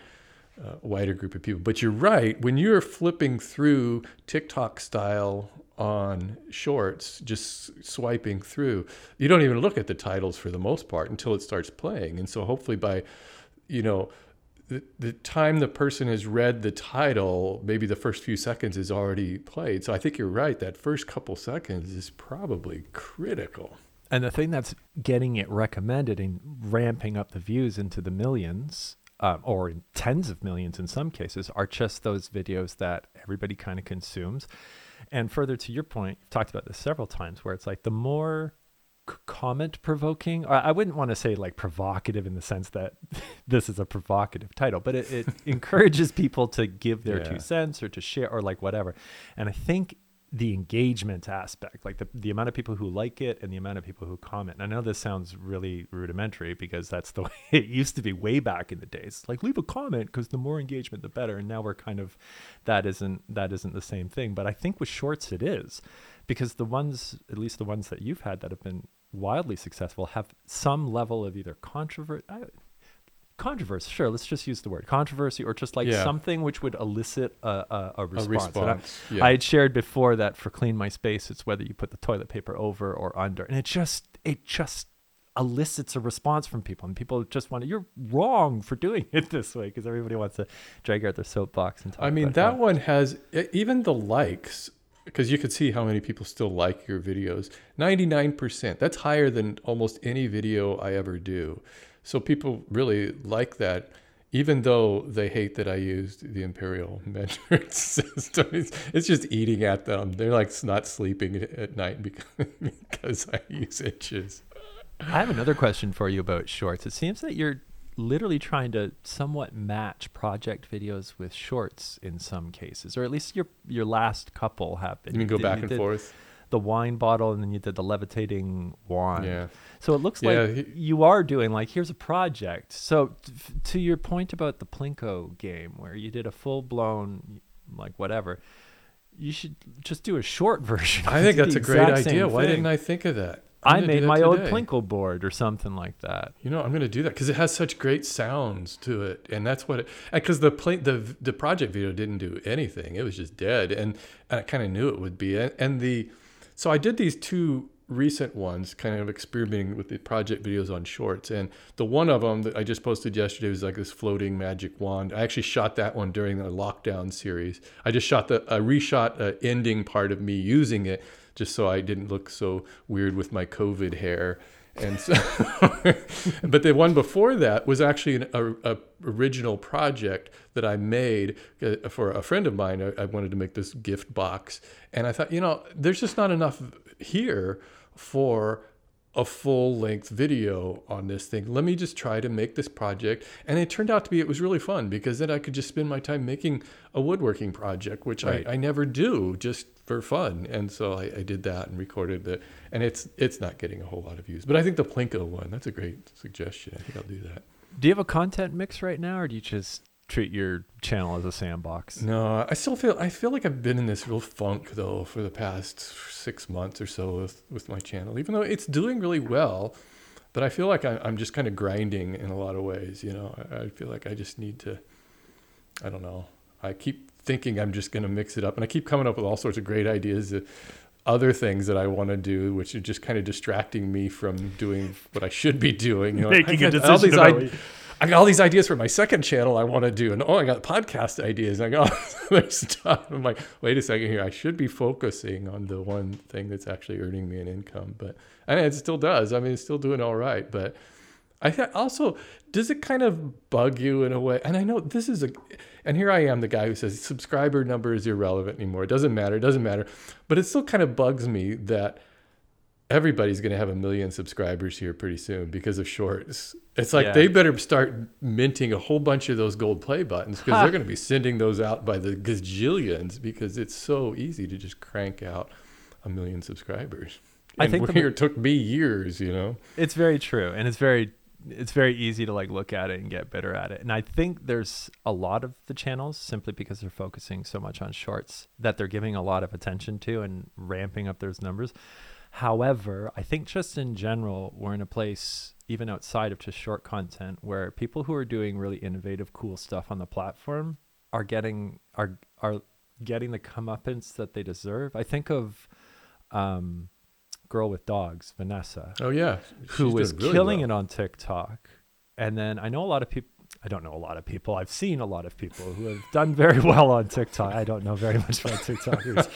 uh, wider group of people. But you're right. When you're flipping through TikTok style on shorts, just swiping through, you don't even look at the titles for the most part until it starts playing. And so hopefully by, you know, the, the time the person has read the title, maybe the first few seconds is already played. So I think you're right. That first couple seconds is probably critical. And the thing that's getting it recommended and ramping up the views into the millions, um, or tens of millions in some cases, are just those videos that everybody kind of consumes. And further to your point, you've talked about this several times, where it's like the more comment provoking, I wouldn't want to say like provocative in the sense that this is a provocative title, but it, it encourages people to give their Yeah. two cents or to share or like whatever. And I think the engagement aspect, like the, the amount of people who like it and the amount of people who comment. And I know this sounds really rudimentary because that's the way it used to be way back in the days. Like leave a comment because the more engagement, the better. And now we're kind of that isn't that isn't the same thing. But I think with shorts it is because the ones, at least the ones that you've had that have been wildly successful, have some level of either controversy. Controversy, sure. Let's just use the word controversy, or just like Yeah. something which would elicit a, a, a A response. I- yeah. I had shared before that for clean my space, it's whether you put the toilet paper over or under, and it just it just elicits a response from people, and people just want to. You're wrong for doing it this way because everybody wants to drag out their soapbox and talk. I mean, that how- one has even the likes because you could see how many people still like your videos. 99%. That's higher than almost any video I ever do. So people really like that, even though they hate that I used the imperial metric system. It's, it's just eating at them. They're like not sleeping at night because, because I use inches. I have another question for you about shorts. It seems that you're literally trying to somewhat match project videos with shorts in some cases, or at least your your last couple have been. You can go back and did forth. The wine bottle, and then you did the levitating wand. Yeah. So it looks Yeah, like he- you are doing like here's a project. So t- to your point about the Plinko game, where you did a full blown like whatever, you should just do a short version. I think that's a great idea. Why thing. didn't I think of that? I'm I made my own. Plinko board or something like that. You know, I'm going to do that because it has such great sounds to it, and that's what. Because the play, the the project video didn't do anything; it was just dead, and, and I kind of knew it would be. And, and the, so I did these two recent ones, kind of experimenting with the project videos on shorts, and the one of them that I just posted yesterday was like this floating magic wand. I actually shot that one during the lockdown series. I just shot the, I reshot a ending part of me using it just so I didn't look so weird with my COVID hair. And so, but the one before that was actually an a, a original project that I made uh, for a friend of mine. I, I wanted to make this gift box, and I thought, you know, there's just not enough here for a full length video on this thing. Let me just try to make this project. And it turned out to be, it was really fun because then I could just spend my time making a woodworking project, which Right. I, I never do just for fun. And so I, I did that and recorded it. And it's, it's not getting a whole lot of views, but I think the Plinko one, that's a great suggestion. I think I'll do that. Do you have a content mix right now, or do you just treat your channel as a sandbox? No, I still feel I feel like I've been in this real funk though for the past six months or so with, with my channel, even though it's doing really well. But I feel like I, I'm just kind of grinding in a lot of ways. You know, I, I feel like I just need to. I don't know. I keep thinking I'm just going to mix it up, and I keep coming up with all sorts of great ideas. That, other things that I want to do, which are just kind of distracting me from doing what I should be doing. You know, Making I a got all decision these about id- what you- I got all these ideas for my second channel I want to do, and oh, I got podcast ideas. I got other stuff. I'm like, wait a second here. I should be focusing on the one thing that's actually earning me an income, but and it still does. I mean, it's still doing all right. But I th- also does it kind of bug you in a way? And I know this is a, and here I am, the guy who says subscriber number is irrelevant anymore. It doesn't matter. It doesn't matter. But it still kind of bugs me that everybody's going to have a million subscribers here pretty soon because of shorts. It's like Yeah. they better start minting a whole bunch of those gold play buttons because they're going to be sending those out by the gazillions because it's so easy to just crank out a million subscribers. I And think the- it took me years, you know. It's very true, and it's very it's very easy to like look at it and get better at it. And I think there's a lot of the channels simply because they're focusing so much on shorts that they're giving a lot of attention to and ramping up those numbers. However, I think just in general, we're in a place even outside of just short content where people who are doing really innovative, cool stuff on the platform are getting are are getting the comeuppance that they deserve. I think of um, girl with dogs, Vanessa Oh yeah, who She's was really killing well. it on TikTok. And then I know a lot of people. I don't know a lot of people. I've seen a lot of people who have done very well on TikTok. I don't know very much about TikTokers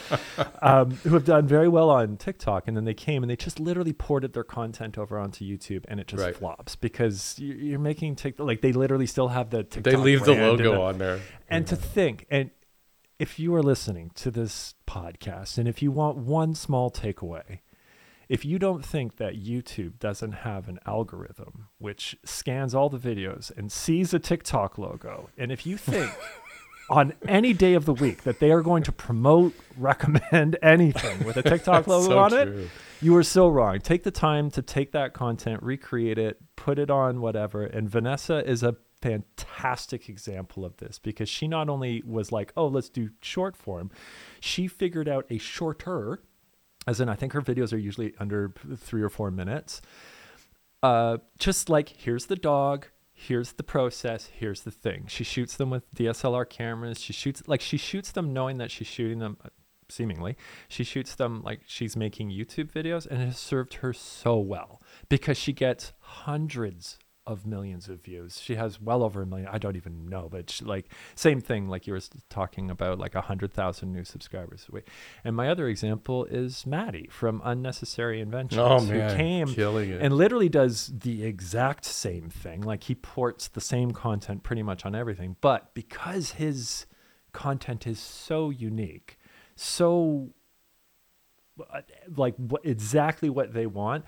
um, who have done very well on TikTok, and then they came and they just literally ported their content over onto YouTube, and it just Right. flops because you- you're making TikTok like they literally still have the TikTok. They leave the logo on there. and to think, and if you are listening to this podcast, and if you want one small takeaway, if you don't think that YouTube doesn't have an algorithm which scans all the videos and sees a TikTok logo, and if you think on any day of the week that they are going to promote, recommend anything with a TikTok logo so on it, you are so wrong. Take the time to take that content, recreate it, put it on whatever. And Vanessa is a fantastic example of this because she not only was like, oh, let's do short form, she figured out a shorter, as in, I think her videos are usually under three or four minutes. Uh, just like, here's the dog, here's the process, here's the thing. She shoots them with DSLR cameras. She shoots, like, she shoots them knowing that she's shooting them seemingly she shoots them like she's making youtube videos and it has served her so well because she gets hundreds of millions of views she has well over a million i don't even know but she, like same thing like you were talking about like a hundred thousand new subscribers Wait. and my other example is maddie from unnecessary inventions Oh who man, came killing it. and literally does the exact same thing. Like he ports the same content pretty much on everything, but because his content is so unique, so uh, like what exactly what they want,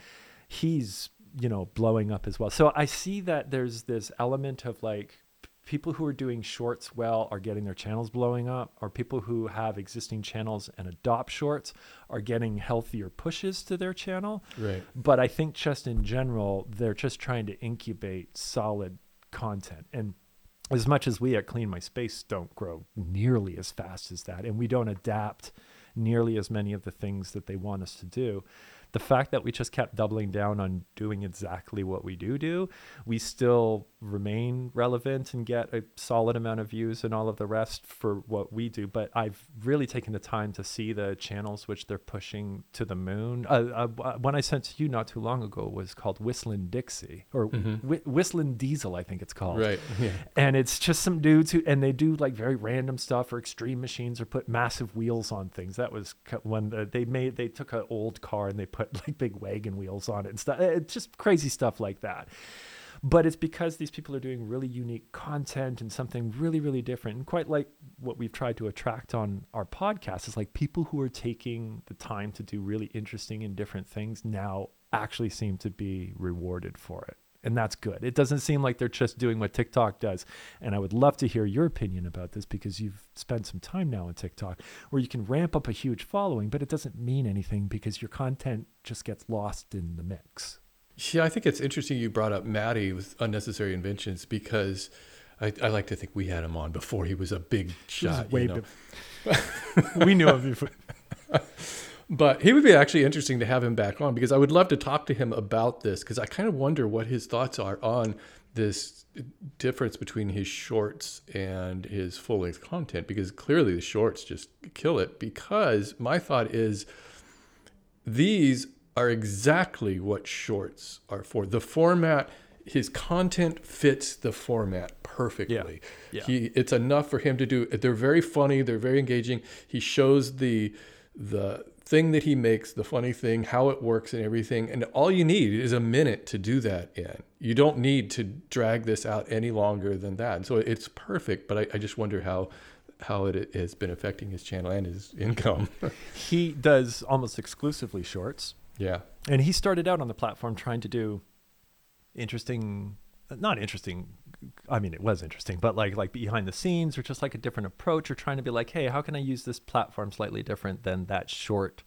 he's you know, blowing up as well. So I see that there's this element of like people who are doing shorts well are getting their channels blowing up, or people who have existing channels and adopt shorts are getting healthier pushes to their channel. Right. But I think just in general, they're just trying to incubate solid content. And as much as we at Clean My Space don't grow nearly as fast as that, and we don't adapt nearly as many of the things that they want us to do, the fact that we just kept doubling down on doing exactly what we do do, we still remain relevant and get a solid amount of views and all of the rest for what we do. But I've really taken the time to see the channels which they're pushing to the moon. Uh, uh, one I sent to you not too long ago was called Whistling Dixie or Mm-hmm. Whi Whistling Diesel, I think it's called Right. Yeah. and it's just some dudes who and they do like very random stuff or extreme machines or put massive wheels on things that was when the, they made they took an old car and they put like big wagon wheels on it and stuff it's just crazy stuff like that but it's because these people are doing really unique content and something really really different and quite like what we've tried to attract on our podcast is like people who are taking the time to do really interesting and different things now actually seem to be rewarded for it and that's good. It doesn't seem like they're just doing what TikTok does. And I would love to hear your opinion about this because you've spent some time now on TikTok where you can ramp up a huge following, but it doesn't mean anything because your content just gets lost in the mix. Yeah, I think it's interesting you brought up Maddie with unnecessary inventions because I, I like to think we had him on before he was a big shot. way you know? we knew of you. But he would be actually interesting to have him back on because I would love to talk to him about this because I kind of wonder what his thoughts are on this difference between his shorts and his full length content because clearly the shorts just kill it. Because my thought is these are exactly what shorts are for. The format, his content fits the format perfectly. Yeah. yeah. He, it's enough for him to do. They're very funny. They're very engaging. He shows the the thing that he makes, the funny thing, how it works, and everything. And all you need is a minute to do that in. You don't need to drag this out any longer than that. And so it's perfect. But I, I just wonder how how it has been affecting his channel and his income. he does almost exclusively shorts. Yeah. And he started out on the platform trying to do interesting, not interesting. I mean, it was interesting, but like like behind the scenes or just like a different approach or trying to be like, hey, how can I use this platform slightly different than that short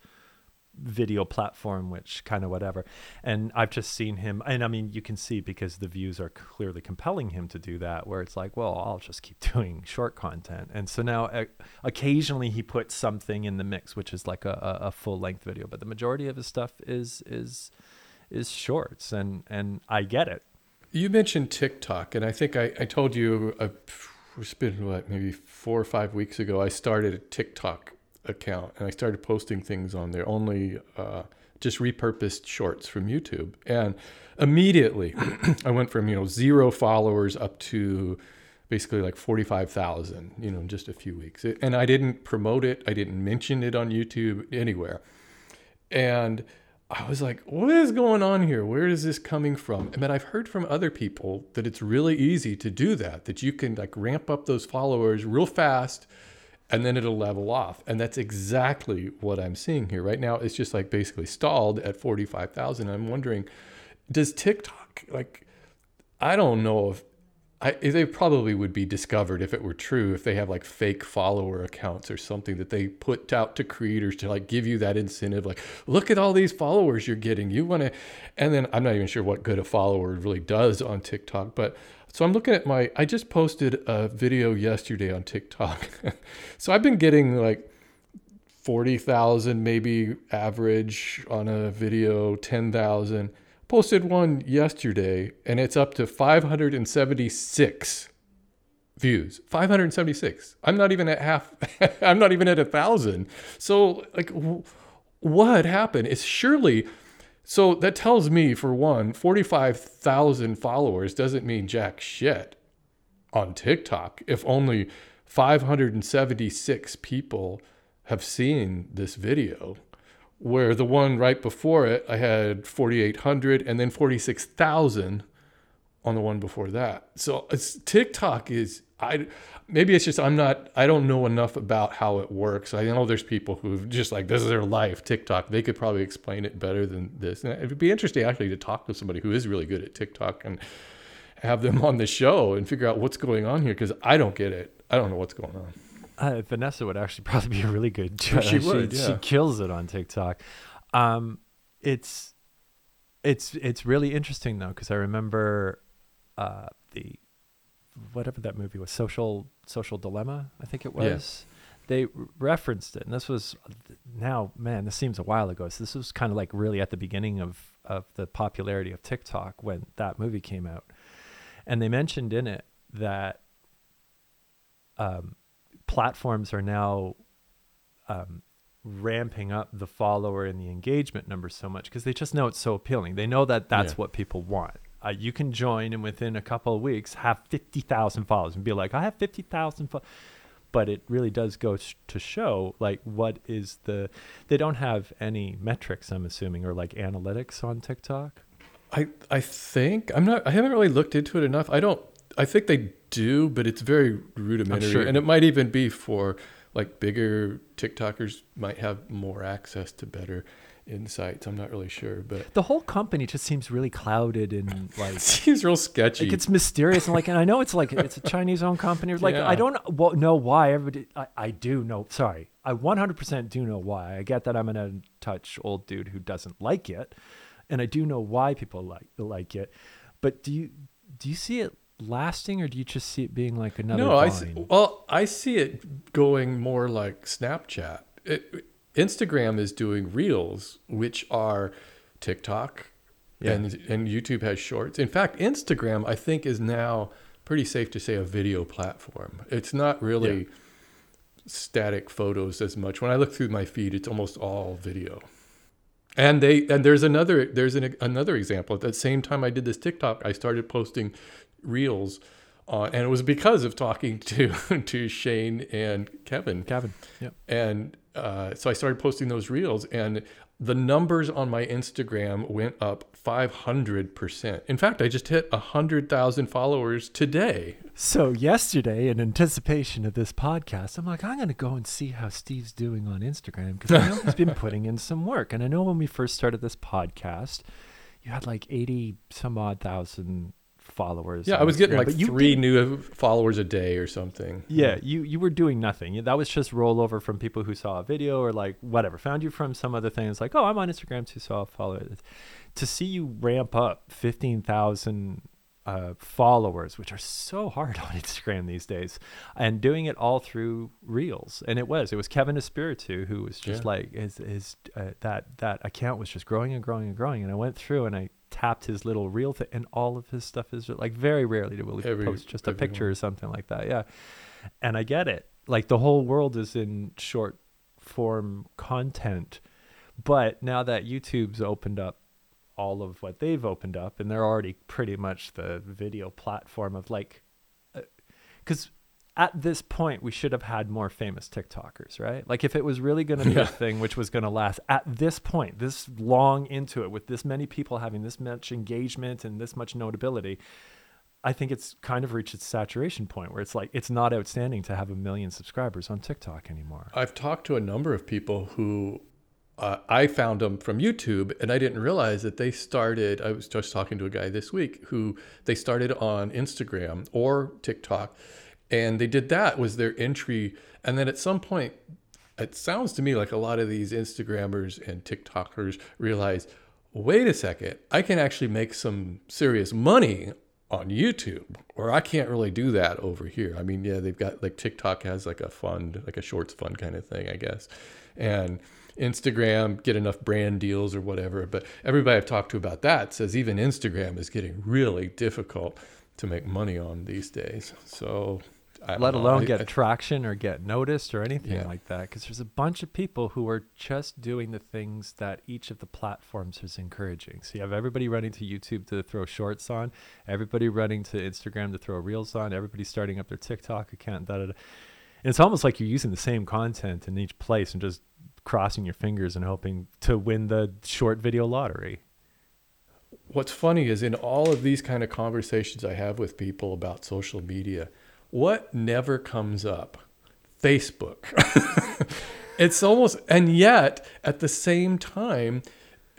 video platform, which kind of whatever. And I've just seen him, and I mean, you can see because the views are clearly compelling him to do that, where it's like, well, I'll just keep doing short content. And so now uh, occasionally he puts something in the mix, which is like a, a, full length video, but the majority of his stuff is is is shorts, and and I get it. You mentioned TikTok, and I think I, I told you uh, it's been what maybe four or five weeks ago. I started a TikTok account, and I started posting things on there, only uh, just repurposed shorts from YouTube, and immediately I went from you know zero followers up to basically like 45,000, you know, in just a few weeks. And I didn't promote it, I didn't mention it on YouTube anywhere. And I was like, what is going on here? Where is this coming from? And then I've heard from other people that it's really easy to do that, that you can like ramp up those followers real fast and then it'll level off. And that's exactly what I'm seeing here. Right now, it's just like basically stalled at 45,000. I'm wondering, does TikTok, like, I don't know if I, they probably would be discovered if it were true if they have like fake follower accounts or something that they put out to creators to like give you that incentive like look at all these followers you're getting you want to and then i'm not even sure what good a follower really does on tiktok but so i'm looking at my i just posted a video yesterday on tiktok. So i've been getting like 40,000 maybe average on a video 10,000 posted one yesterday and it's up to 576 views. 576 i'm not even at half i'm not even at a thousand. So like what happened? It's surely so that tells me for one 45000 followers doesn't mean jack shit on tiktok if only 576 people have seen this video where the one right before it I had 4800 and then 46,000 on the one before that. So TikTok is I maybe it's just I'm not I don't know enough about how it works. I know there's people who just like this is their life TikTok. They could probably explain it better than this. And it'd be interesting actually to talk to somebody who is really good at TikTok and have them on the show and figure out what's going on here because I don't get it. I don't know what's going on. Uh, Vanessa would actually probably be a really good. She would, She, yeah. kills it on TikTok. Um, it's it's it's really interesting though because I remember uh, the whatever that movie was, social social dilemma. I think it Yeah. was. They r- referenced it, and this was now, man, this seems a while ago. So this was kind of like really at the beginning of of the popularity of TikTok when that movie came out, and they mentioned in it that um, platforms are now um, ramping up the follower and the engagement numbers so much because they just know it's so appealing. They know that that's Yeah. what people want. Uh, you can join and within a couple of weeks have 50,000 followers and be like, I have 50,000 fo-. But it really does go sh- to show like what is the, they don't have any metrics, I'm assuming, or like analytics on TikTok. I I think I'm not. I haven't really looked into it enough. I don't. I think they do, but it's very rudimentary, sure. and it might even be for like bigger TikTokers might have more access to better insights. I'm not really sure, but The whole company just seems really clouded and like seems real sketchy. Like it's mysterious and like, and I know it's like it's a Chinese owned company. Like Yeah. I don't know why everybody. I, I do know. Sorry, I 100% do know why. I get that I'm an touch old dude who doesn't like it, and I do know why people like like it. But do you do you see it lasting, or do you just see it being like another? no, I see, well, I see it going more like Snapchat. It, Instagram is doing Reels, which are TikTok, Yeah. and and YouTube has Shorts. In fact, Instagram I think is now pretty safe to say a video platform. It's not really static photos as much. When I look through my feed, it's almost all video. And they and there's another there's an, another example. At the same time I did this TikTok, I started posting reels, uh, and it was because of talking to to Shane and Kevin. Kevin, Yep. And uh, so I started posting those reels, and the numbers on my Instagram went up 500%. In fact, I just hit 100,000 followers today. So yesterday, in anticipation of this podcast, I'm like, I'm going to go and see how Steve's doing on Instagram because I know he's been putting in some work. And I know when we first started this podcast, you had like 80 some odd thousand followers. Yeah, I was getting like three new followers a day or something. Yeah, you you were doing nothing. That was just rollover from people who saw a video or like whatever found you from some other thing. It's like, oh, I'm on Instagram too, so I'll follow it. To see you ramp up fifteen thousand uh, followers, which are so hard on Instagram these days, and doing it all through Reels, and it was it was Kevin Espiritu who was just Yeah. like his his uh, that that account was just growing and growing and growing, and I went through and I tapped his little reel thing, and all of his stuff is like very rarely he Every- post just a picture or something like that. Yeah and I get it. Like the whole world is in short form content, but now that YouTube's opened up all of what they've opened up, and they're already pretty much the video platform of like, uh, because at this point we should have had more famous TikTokers, right? Like if it was really going to be Yeah. a thing which was going to last at this point, this long into it, with this many people having this much engagement and this much notability, I think it's kind of reached its saturation point where it's like it's not outstanding to have a million subscribers on TikTok anymore. I've talked to a number of people who uh, I found them from YouTube, and I didn't realize that they started. I was just talking to a guy this week who they started on Instagram or TikTok, and they did that was their entry. And then at some point, it sounds to me like a lot of these Instagrammers and TikTokers realize, wait a second, I can actually make some serious money on YouTube, or I can't really do that over here. I mean, yeah, they've got like TikTok has like a fund, like a shorts fund kind of thing, I guess. And Instagram get enough brand deals or whatever. But everybody I've talked to about that says even Instagram is getting really difficult to make money on these days. So, I Let alone I- get I- traction or get noticed or anything Yeah. like that. Because there's a bunch of people who are just doing the things that each of the platforms is encouraging. So you have everybody running to YouTube to throw shorts on, everybody running to Instagram to throw reels on, everybody starting up their TikTok account. Da, da, da. And it's almost like you're using the same content in each place and just crossing your fingers and hoping to win the short video lottery. what's funny is in all of these kind of conversations I have with people about social media, what never comes up? Facebook. it's almost, and yet at the same time,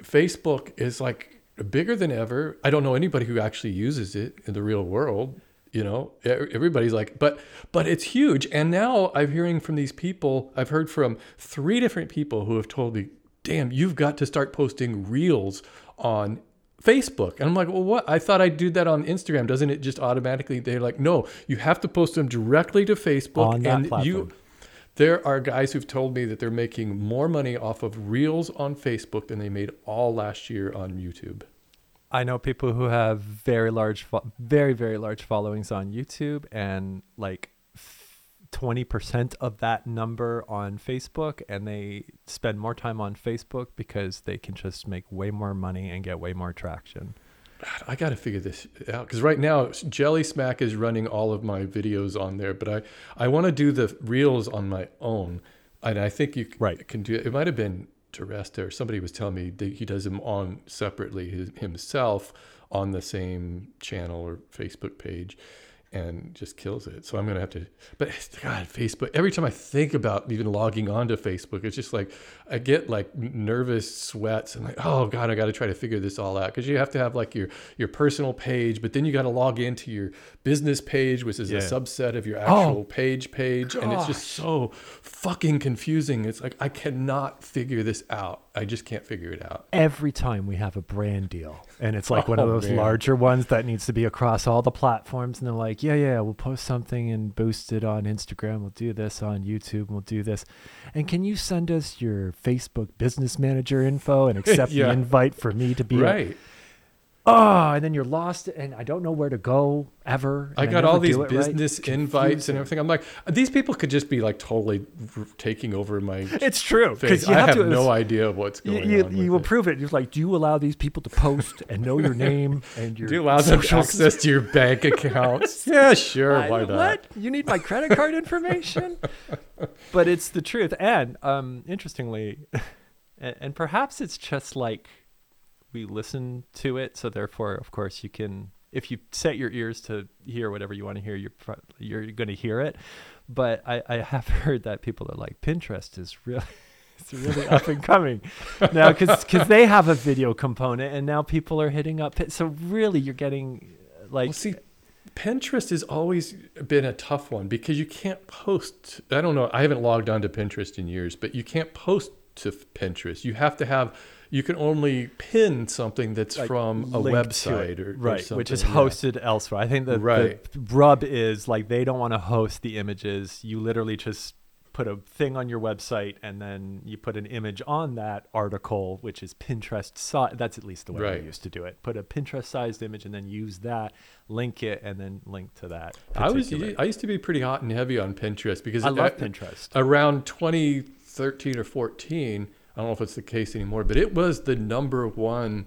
Facebook is like bigger than ever. I don't know anybody who actually uses it in the real world. You know, everybody's like, but but it's huge. And now I'm hearing from these people. I've heard from three different people who have told me, "Damn, you've got to start posting reels on Facebook." And I'm like, "Well, what? I thought I'd do that on Instagram. Doesn't it just automatically?" They're like, "No, you have to post them directly to Facebook." On that and platform. you there are guys who've told me that they're making more money off of reels on Facebook than they made all last year on YouTube. I know people who have very large, very very large followings on YouTube, and like twenty percent of that number on Facebook, and they spend more time on Facebook because they can just make way more money and get way more traction. God, I got to figure this out because right now Jellysmack is running all of my videos on there, but I I want to do the reels on my own, and I think you c- Right. can do it. It might have been Teresta or somebody was telling me that he does them on separately his, himself on the same channel or Facebook page. And just kills it. So I'm gonna have to. But God, Facebook. Every time I think about even logging onto Facebook, it's just like I get like nervous sweats and like, oh God, I got to try to figure this all out because you have to have like your your personal page, but then you got to log into your business page, which is Yeah. a subset of your Oh, actual page page, and it's just so fucking confusing. It's like I cannot figure this out. I just can't figure it out. Every time we have a brand deal, and it's like one of Oh, those man. larger ones that needs to be across all the platforms, and they're like, yeah, yeah, we'll post something and boost it on Instagram. We'll do this on YouTube. We'll do this. And can you send us your Facebook business manager info and accept Yeah. the invite for me to be a- Right. Oh, and then you're lost, and I don't know where to go ever. I got never all these it right. business invites and everything. I'm like, these people could just be like totally r- taking over my. It's true because you I have, to. no idea what's going you, on. you with it. approve it. You're like, do you allow these people to post and know your name and your Do you allow them social access to your bank accounts? yeah, sure. I- Why not? What? You need my credit card information? but it's the truth. And um, interestingly, and, and perhaps it's just like we listen to it, so therefore, of course, you can. If you set your ears to hear whatever you want to hear, you're you're going to hear it. But I, I have heard that people are like Pinterest is really. It's really up and coming now because they have a video component and now people are hitting up. So really, you're getting uh, like Well, see, Pinterest has always been a tough one because you can't post. I don't know. I haven't logged on to Pinterest in years, but you can't post to Pinterest. You have to have. You can only pin something that's like, from a website it. or, or right, which is something, yeah. hosted elsewhere. I think that Right. the rub is like they don't want to host the images. You literally just put a thing on your website and then you put an image on that article, which is Pinterest size. That's at least the way I used to do it. Put a Pinterest sized image and then use that, link it, and then link to that. I was. I used to be pretty hot and heavy on Pinterest because I love at- Pinterest. around 2013 or 14 i don't know if it's the case anymore but it was the number one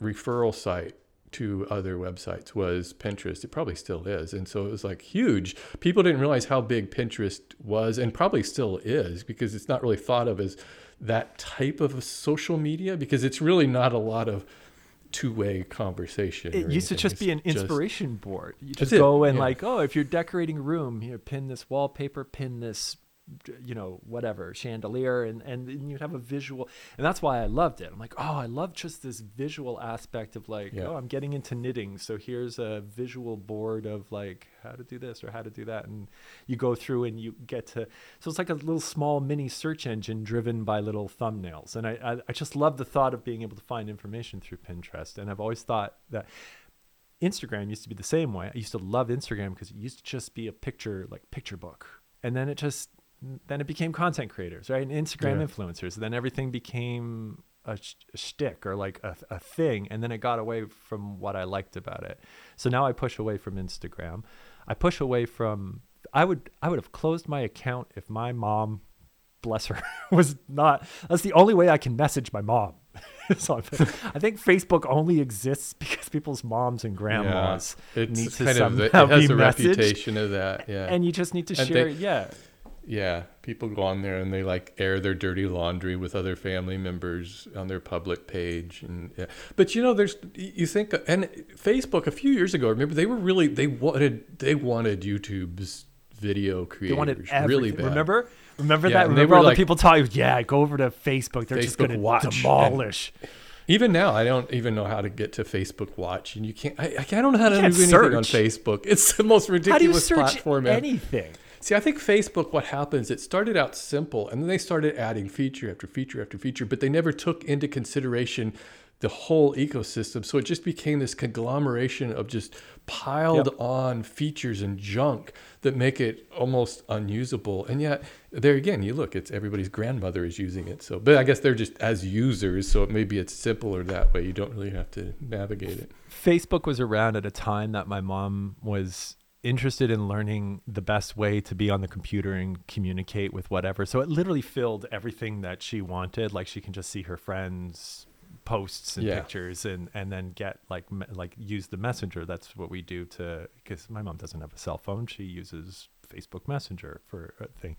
referral site to other websites was pinterest it probably still is and so it was like huge people didn't realize how big pinterest was and probably still is because it's not really thought of as that type of social media because it's really not a lot of two-way conversation It used to anything. just be an It's just- inspiration board. You just it, go and yeah. like, oh, if you're decorating a room, here, pin this wallpaper, pin this, you know, whatever chandelier, and and then you'd have a visual, and that's why I loved it. I'm like, oh, I love just this visual aspect of like, Yeah. oh, I'm getting into knitting, so here's a visual board of like how to do this or how to do that, and you go through and you get to, so it's like a little small mini search engine driven by little thumbnails, and I I, I just love the thought of being able to find information through Pinterest, and I've always thought that. Instagram used to be the same way. I used to love Instagram because it used to just be a picture, like picture book, and then it just then it became content creators, right? And Instagram Yeah. influencers. Then everything became a, sh- a shtick or like a, a thing, and then it got away from what I liked about it. So now I push away from Instagram. I push away from. I would I would have closed my account if my mom, bless her, was not. That's the only way I can message my mom. so I think Facebook only exists because people's moms and grandmas it's need to kind of the, it has be a messaged, reputation of that yeah and you just need to And share. they- yeah, Yeah, people go on there and they like air their dirty laundry with other family members on their public page, and yeah. But you know, there's you think and Facebook a few years ago. Remember, they were really they wanted they wanted YouTube's video creators They wanted everything. really bad. Remember? Remember Yeah, that? Remember all like- the people talking? Yeah, go over to Facebook. They're just going to and- demolish. Even now, I don't even know how to get to Facebook Watch, and you can't. I, I don't know how to do anything on. Facebook. It's the most How do you ridiculous search platform ever. See, I think Facebook, what happens, it started out simple and then they started adding feature after feature after feature, but they never took into consideration the whole ecosystem. So it just became this conglomeration of just piled Yep. on features and junk that make it almost unusable. And yet, there again, you look, it's everybody's grandmother is using it. So, but I guess they're just as users. So maybe it's simpler that way. You don't really have to navigate it. Facebook was around at a time that my mom was interested in learning the best way to be on the computer and communicate with whatever. So it literally filled everything that she wanted. Like she can just see her friends posts and Yeah. pictures and and then get like me- like use the messenger that's what we do to because my mom doesn't have a cell phone she uses facebook messenger for a thing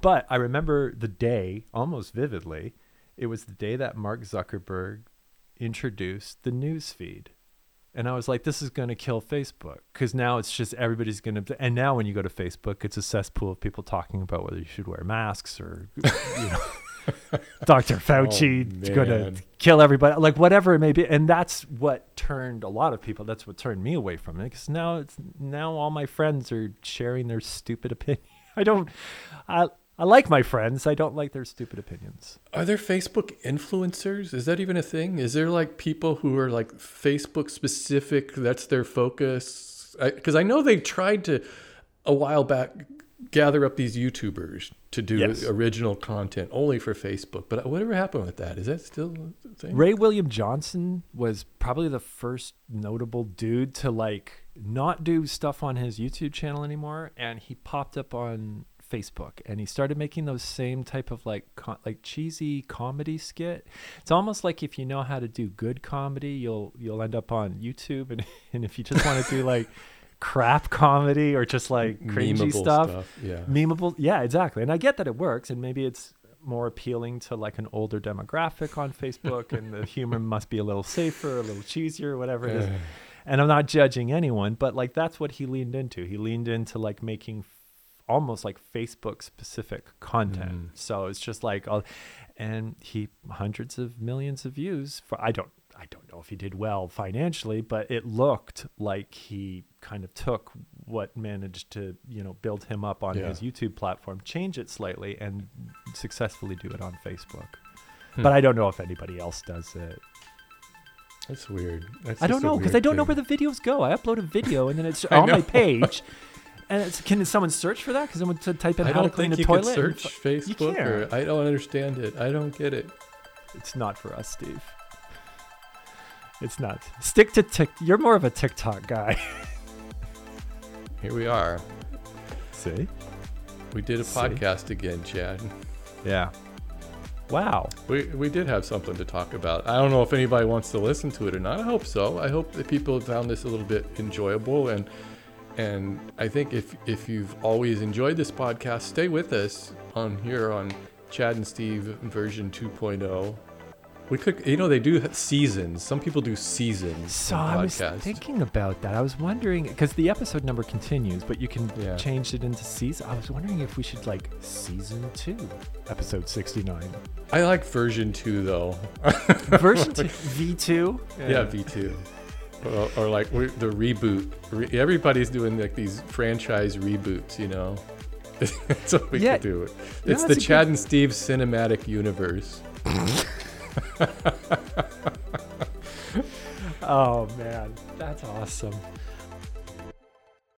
but i remember the day almost vividly it was the day that mark zuckerberg introduced the news feed and I was like, this is going to kill Facebook because now it's just everybody's going to. And now when you go to Facebook, it's a cesspool of people talking about whether you should wear masks or, you know, Dr. Fauci oh, is going to kill everybody, like whatever it may be. And that's what turned a lot of people. That's what turned me away from it because now it's now all my friends are sharing their stupid opinion. I don't. I I like my friends. I don't like their stupid opinions. Are there Facebook influencers? Is that even a thing? Is there like people who are like Facebook specific? That's their focus? Because I, know they tried to a while back gather up these YouTubers to do Yes. original content only for Facebook. But whatever happened with that? Is that still a thing? Ray William Johnson was probably the first notable dude to like not do stuff on his YouTube channel anymore, and he popped up on Facebook and he started making those same type of like co- like cheesy comedy skit. It's almost like if you know how to do good comedy, you'll you'll end up on YouTube, and and if you just want to do like crap comedy or just like cringy Memeable stuff, Yeah. memeable yeah exactly and i get that it works and maybe it's more appealing to like an older demographic on facebook and the humor must be a little safer a little cheesier whatever it is uh. and i'm not judging anyone but like that's what he leaned into he leaned into like making almost like facebook specific content Mm. so it's just like all and he hundreds of millions of views for i don't i don't know if he did well financially but it looked like he kind of took what managed to you know build him up on Yeah. his youtube platform change it slightly and successfully do it on facebook Hmm. but i don't know if anybody else does it That's weird. That's i don't know because i don't know where the videos go i upload a video and then it's on my page and it's, can someone search for that because someone to type in I how to don't clean think a you toilet can search fi- Facebook. Or, can't. I don't understand it. I don't get it. It's not for us, Steve. It's not. Stick to Tik. You're more of a TikTok guy. Here we are. See? We did a See? podcast again, Chad. Yeah. Wow. We, we did have something to talk about. I don't know if anybody wants to listen to it or not. I hope so. I hope that people found this a little bit enjoyable and and I think if if you've always enjoyed this podcast, stay with us on here on Chad and Steve version 2.0. We could, you know, they do seasons. Some people do seasons. So I was thinking about that. I was wondering because the episode number continues, but you can Yeah. change it into season. I was wondering if we should like season two, episode sixty-nine, I like version two though. version two, V two. Yeah, V2. Or, or like the reboot. Re- everybody's doing like these franchise reboots, you know. That's what we Yeah. could do. It's the that's a Chad and Steve cinematic universe. Oh man, that's awesome.